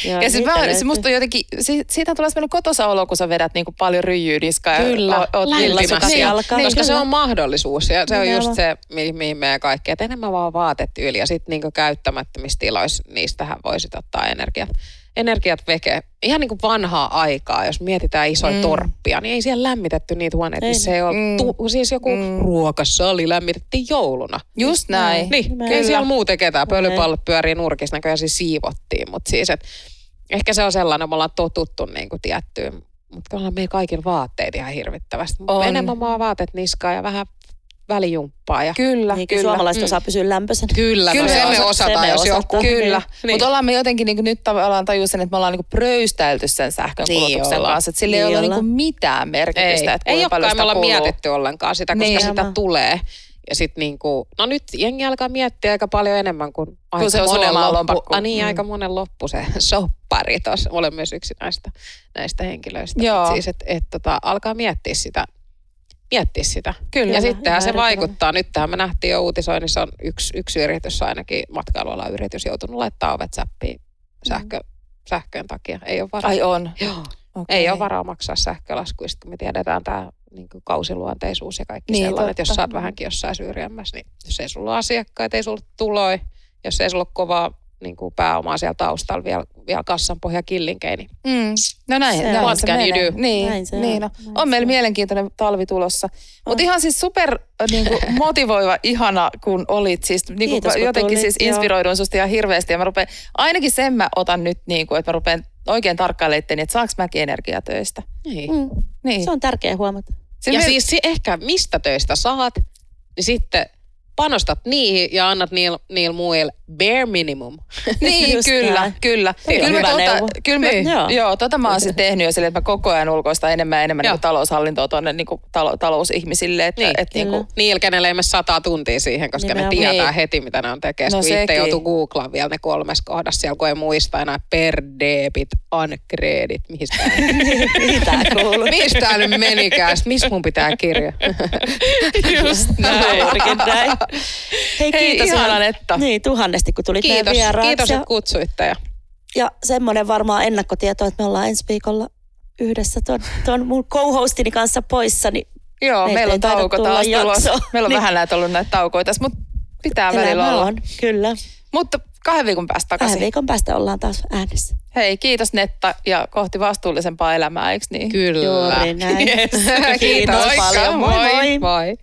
Joo, ja siis mä, se löytyy. musta on jotenkin, si, siitä tulee semmoinen kotosa olo, kun sä vedät niinku paljon ryijyä niskaa. Kyllä, ja oot lämpimästi. villasukassa. Niin, alkaa. niin, Koska kyllä. se on mahdollisuus ja se on just se, mi- mihin meidän kaikki, että enemmän vaan vaatetyyli ja sitten niinku käyttämättömissä tiloissa niistähän voisit ottaa energiat. Energiat veke. Ihan niin kuin vanhaa aikaa, jos mietitään isoja Mm. mm. torppia, niin ei siellä lämmitetty niitä huoneita, Ei. missä ei ole, Mm. tu, siis joku Mm. mm. ruokasali lämmitettiin jouluna. Just näin. Niin, Nimenomaan. ei siellä muuten ketään. Pölypallot pyörii nurkissa, näköjään siis siivottiin. Mutta siis, et, ehkä se on sellainen, me ollaan totuttu niin kuin tiettyyn. Mutta onhan meidän kaikilla vaatteet ihan hirvittävästi. On. Enemmän vaan vaatet niskaa ja vähän välijumppaa. Ja... Kyllä, Niin, kyllä. suomalaiset Mm. osaa pysyä lämpöisenä. Kyllä, Kyllä no se me osa- osataan, se me jos joku. Kyllä, Niin. mutta ollaan me jotenkin niin nyt tavallaan tajusin, että me ollaan niin pröystäilty sen sähkön Niin kulutuksen ollaan. kanssa. Että sillä ei Niin ole niin mitään merkitystä, Ei, että ei paljon olekaan, me sitä ollaan mietitty ollenkaan sitä, koska Niin. sitä tulee. Ja sitten niinku, no nyt jengi alkaa miettiä aika paljon enemmän kuin aika se on monen loppu. lompakko. Ah, niin, Mm. aika monen loppu se soppari tuossa. Olen myös yksi näistä, näistä henkilöistä. Joo. Mut Siis, että et, tota, alkaa miettiä sitä. Miettiä sitä. Kyllä. ja sittenhän se vaikuttaa. Nythän me nähtiin jo uutisoinnissa, on yksi, yksi yritys ainakin, matkailualan yritys, joutunut laittaa ovet säppiin sähkö, sähkön takia. Ei ole varaa. Ai on. Joo. Okay. Ei ole varaa maksaa sähkölaskuista, kun me tiedetään tämä niin kausiluonteisuus ja kaikki Niin, niin, sellainen, että jos totta. sä oot vähänkin jossain syrjemmässä, niin jos ei sulla ole asiakkaita, ei sulla tuloja, jos ei sulla ole kovaa niin kuin pääomaa siellä taustalla vielä, vielä kassan pohja killinkei, niin Mm. No näin, Se näin se can you menee. do? Niin, Näin se niin on. no. Näin on meillä on. mielenkiintoinen talvi tulossa. Mutta ihan siis super niin kuin, motivoiva, ihana, kun olit. Siis, niin kuin, Kiitos, kun jotenkin tulit, siis joo. inspiroiduin susta ihan hirveästi. Ja mä rupean, ainakin sen mä otan nyt, niin kuin, että mä rupean oikein tarkkailemaan itteni, että saaks mäkin energiaa töistä. niin. Mm. Niin. Se on tärkeä huomata. Se ja me- siis si- ehkä mistä töistä saat, niin sitten panostat niihin ja annat niillä niil muille bare minimum. Niin, Just kyllä, näin. kyllä. On kyllä, tota, neuvo. kyllä me, Niin. joo. joo, tota mä oon siis tehnyt jo silleen, että mä koko ajan ulkoistan enemmän ja enemmän Joo. niin taloushallintoa tuonne niin talo, talousihmisille. Että, Niin, et, niin kuin, Niillä, kenelle ei sata tuntia siihen, koska ne Nimenomaan. tietää Niin. heti, mitä ne on tekemässä. No kun itse joutuu googlaan vielä ne kolmes kohdassa siellä, kun ei muista enää per debit, uncredit, mistä Mitä kuuluu? Mistä nyt menikään? Sitten Missä mun pitää kirja? just näin. Hei, Hei, kiitos ihana ihan- Netta. Niin, tuhannesti kun tulit Kiitos, vieraaksi. kiitos ja, että kutsuitte. Ja ja semmoinen varmaan ennakkotieto, että me ollaan ensi viikolla yhdessä ton, ton mun co-hostini kanssa poissa, niin Joo, meillä ei on tauko taas tulossa. Meillä on Niin. vähän näitä ollut näitä taukoja tässä, mutta pitää välillä elämä olla. on. Kyllä. Mutta kahden viikon päästä Kahden takaisin. viikon päästä ollaan taas äänessä. Hei, kiitos Netta ja kohti vastuullisempaa elämää, eikö niin? kyllä. Juuri näin. Yes. Kiitos Moikka, paljon. Moi moi. Moi.